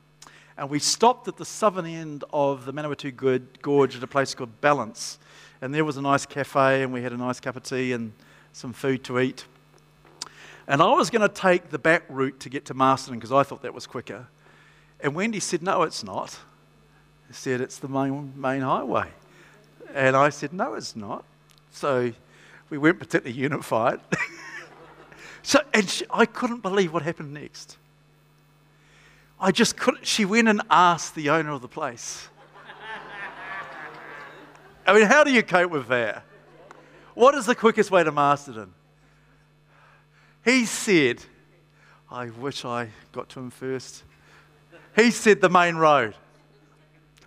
S10: and we stopped at the southern end of the Manawatu Gorge at a place called Ballance. And there was a nice cafe, and we had a nice cup of tea and some food to eat. And I was going to take the back route to get to Masterton because I thought that was quicker. And Wendy said, No, it's not. She said, It's the main, main highway. And I said, No, it's not. So we weren't particularly unified. so, and she, I couldn't believe what happened next. I just couldn't. She went and asked the owner of the place. I mean, how do you cope with that? What is the quickest way to Masterton? He said, I wish I got to him first. He said the main road.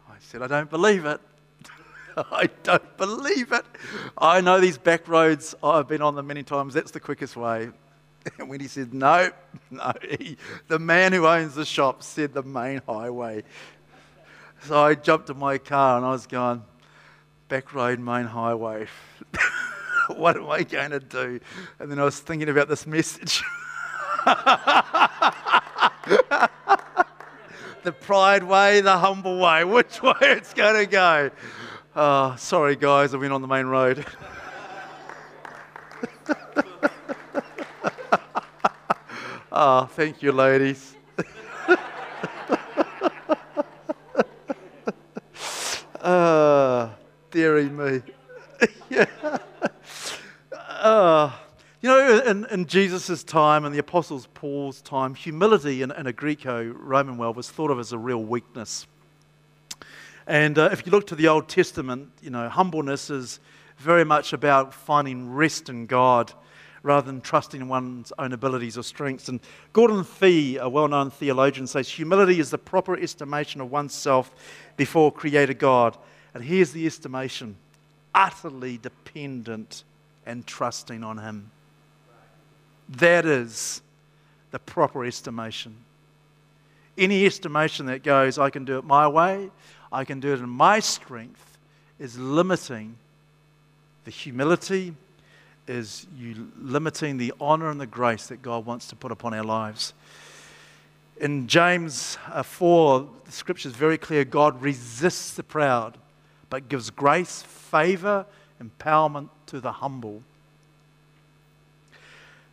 S10: I said, I don't believe it. I don't believe it. I know these back roads. I've been on them many times. That's the quickest way. And when he said, no, no, he, the man who owns the shop said the main highway. So I jumped in my car and I was going, back road, main highway. what am I going to do? And then I was thinking about this message. the pride way, the humble way, which way it's going to go. Oh, sorry, guys, I went on the main road. oh, thank you, ladies. uh, dearie me. yeah. Uh, you know, in, in Jesus' time and the Apostles Paul's time, humility in, in a Greco Roman world was thought of as a real weakness. And uh, if you look to the Old Testament, you know, humbleness is very much about finding rest in God rather than trusting in one's own abilities or strengths. And Gordon Fee, a well known theologian, says humility is the proper estimation of oneself before Creator God. And here's the estimation utterly dependent and trusting on Him. That is the proper estimation. Any estimation that goes, I can do it my way, I can do it in my strength, is limiting the humility, is you limiting the honor and the grace that God wants to put upon our lives. In James uh, 4, the scripture is very clear God resists the proud, but gives grace, favor, empowerment to the humble.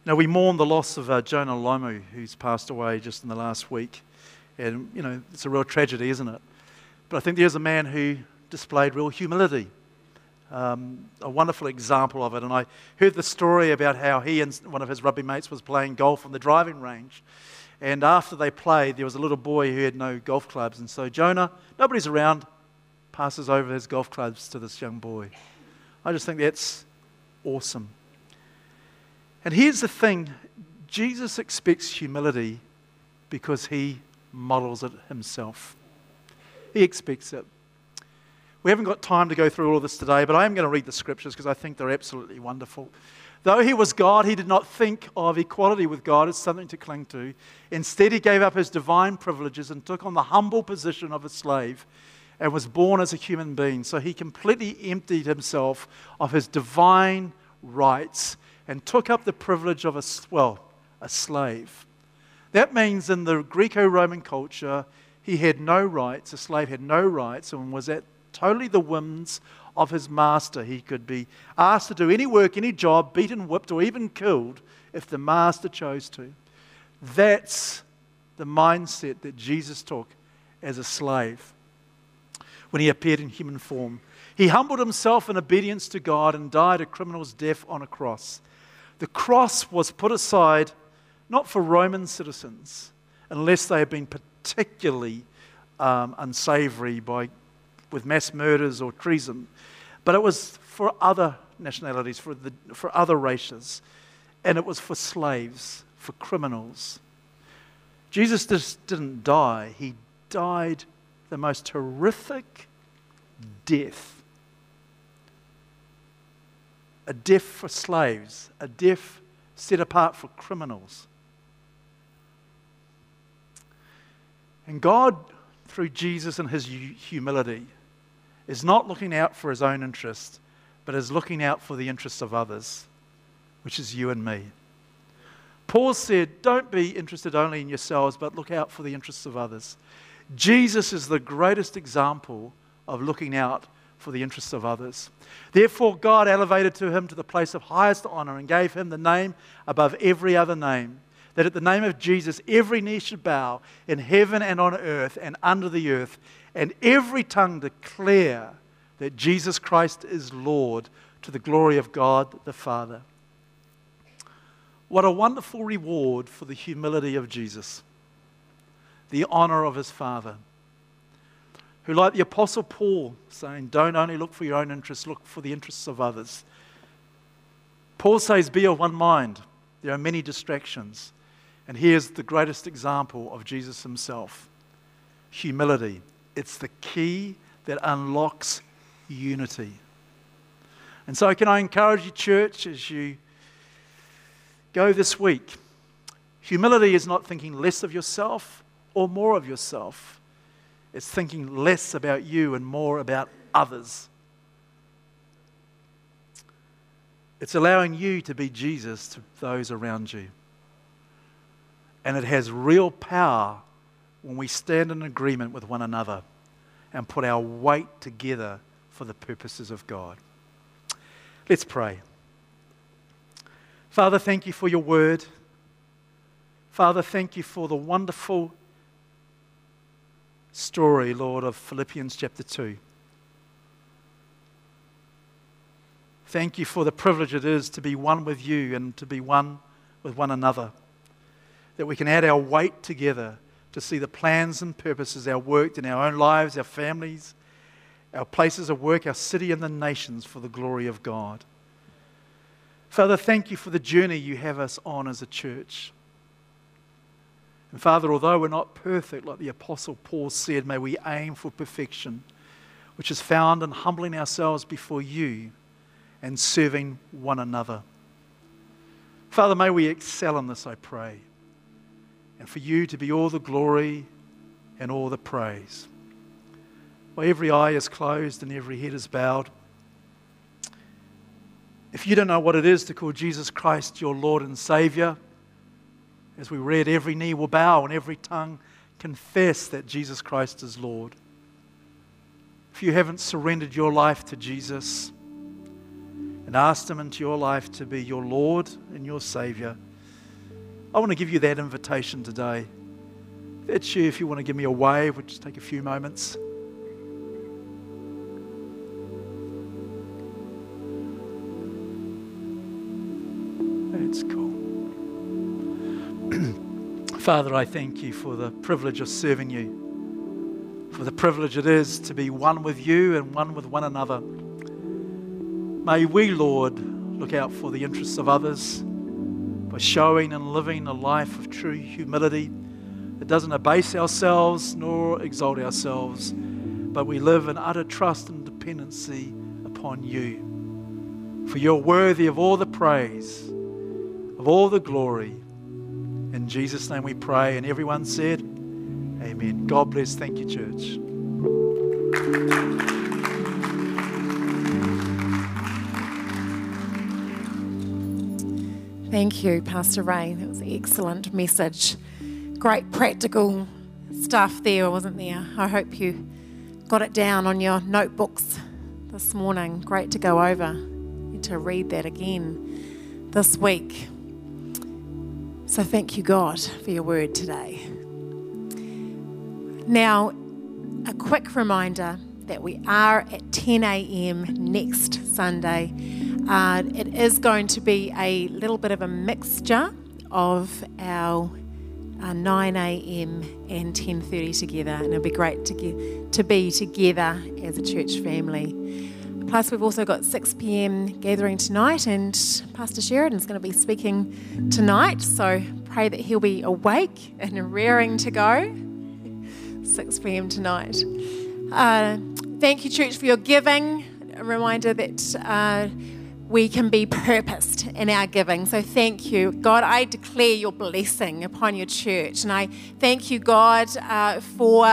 S10: Now, we mourn the loss of uh, Jonah Lomu, who's passed away just in the last week. And, you know, it's a real tragedy, isn't it? But I think there's a man who displayed real humility. Um, a wonderful example of it. And I heard the story about how he and one of his rugby mates was playing golf on the driving range. And after they played, there was a little boy who had no golf clubs. And so Jonah, nobody's around, passes over his golf clubs to this young boy. I just think that's awesome. And here's the thing Jesus expects humility because he models it himself. He expects it. We haven't got time to go through all of this today, but I am going to read the scriptures because I think they're absolutely wonderful. Though he was God, he did not think of equality with God as something to cling to. Instead, he gave up his divine privileges and took on the humble position of a slave and was born as a human being. So he completely emptied himself of his divine rights and took up the privilege of a, well, a slave. That means in the Greco Roman culture, he had no rights, a slave had no rights, and was at totally the whims of his master. He could be asked to do any work, any job, beaten, whipped, or even killed if the master chose to. That's the mindset that Jesus took as a slave when he appeared in human form. He humbled himself in obedience to God and died a criminal's death on a cross. The cross was put aside not for Roman citizens, unless they had been particularly um, unsavory by, with mass murders or treason, but it was for other nationalities, for, the, for other races, and it was for slaves, for criminals. Jesus just didn't die, he died the most horrific death. A death for slaves, a death set apart for criminals. And God, through Jesus and his humility, is not looking out for his own interest, but is looking out for the interests of others, which is you and me. Paul said, Don't be interested only in yourselves, but look out for the interests of others. Jesus is the greatest example of looking out for the interests of others. Therefore, God elevated to him to the place of highest honor and gave him the name above every other name, that at the name of Jesus every knee should bow in heaven and on earth and under the earth, and every tongue declare that Jesus Christ is Lord to the glory of God the Father. What a wonderful reward for the humility of Jesus, the honor of his Father who, like the Apostle Paul, saying, Don't only look for your own interests, look for the interests of others. Paul says, Be of one mind. There are many distractions. And here's the greatest example of Jesus himself humility. It's the key that unlocks unity. And so, can I encourage you, church, as you go this week? Humility is not thinking less of yourself or more of yourself. It's thinking less about you and more about others. It's allowing you to be Jesus to those around you. And it has real power when we stand in agreement with one another and put our weight together for the purposes of God. Let's pray. Father, thank you for your word. Father, thank you for the wonderful story, Lord, of Philippians chapter 2. Thank you for the privilege it is to be one with you and to be one with one another. That we can add our weight together to see the plans and purposes our worked in our own lives, our families, our places of work, our city, and the nations for the glory of God. Father, thank you for the journey you have us on as a church. And Father, although we're not perfect, like the Apostle Paul said, may we aim for perfection, which is found in humbling ourselves before you and serving one another. Father, may we excel in this, I pray, and for you to be all the glory and all the praise. While every eye is closed and every head is bowed, if you don't know what it is to call Jesus Christ your Lord and Savior, as we read, every knee will bow and every tongue confess that Jesus Christ is Lord. If you haven't surrendered your life to Jesus and asked Him into your life to be your Lord and your Savior, I want to give you that invitation today. If that's you, if you want to give me a wave, we'll just take a few moments. That's cool. Father, I thank you for the privilege of serving you, for the privilege it is to be one with you and one with one another. May we, Lord, look out for the interests of others by showing and living a life of true humility that doesn't abase ourselves nor exalt ourselves, but we live in utter trust and dependency upon you. For you're worthy of all the praise, of all the glory. In Jesus' name we pray. And everyone said, Amen. God bless. Thank you, church.
S3: Thank you, Pastor Ray. That was an excellent message. Great practical stuff there, wasn't there? I hope you got it down on your notebooks this morning. Great to go over. Need to read that again this week. So thank you, God, for your word today. Now, a quick reminder that we are at 10 a.m. next Sunday. Uh, it is going to be a little bit of a mixture of our uh, 9 a.m. and 10:30 together, and it'll be great to to be together as a church family. Plus, we've also got 6 p.m. gathering tonight, and Pastor Sheridan's going to be speaking tonight. So pray that he'll be awake and rearing to go. 6 p.m. tonight. Uh, thank you, church, for your giving. A reminder that. Uh, we can be purposed in our giving. So thank you. God, I declare your blessing upon your church. And I thank you, God, uh, for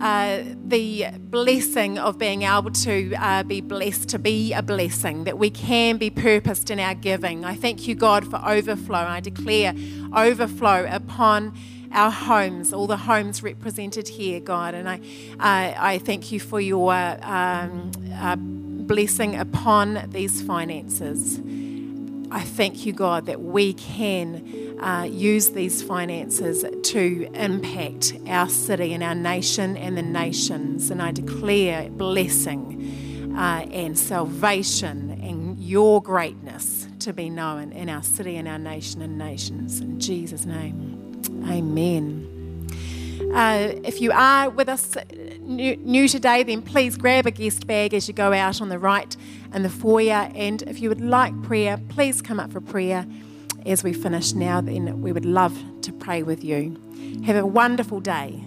S3: uh, the blessing of being able to uh, be blessed, to be a blessing, that we can be purposed in our giving. I thank you, God, for overflow. I declare overflow upon our homes, all the homes represented here, God. And I, I, I thank you for your um, uh, blessing upon these finances. I thank you, God, that we can uh, use these finances to impact our city and our nation and the nations. And I declare blessing uh, and salvation and your greatness to be known in our city and our nation and nations. In Jesus' name, amen. Uh, if you are with us new, new, today, then please grab a guest bag as you go out on the right in the foyer. And if you would like prayer, please come up for prayer as we finish now. Then we would love to pray with you. Have a wonderful day.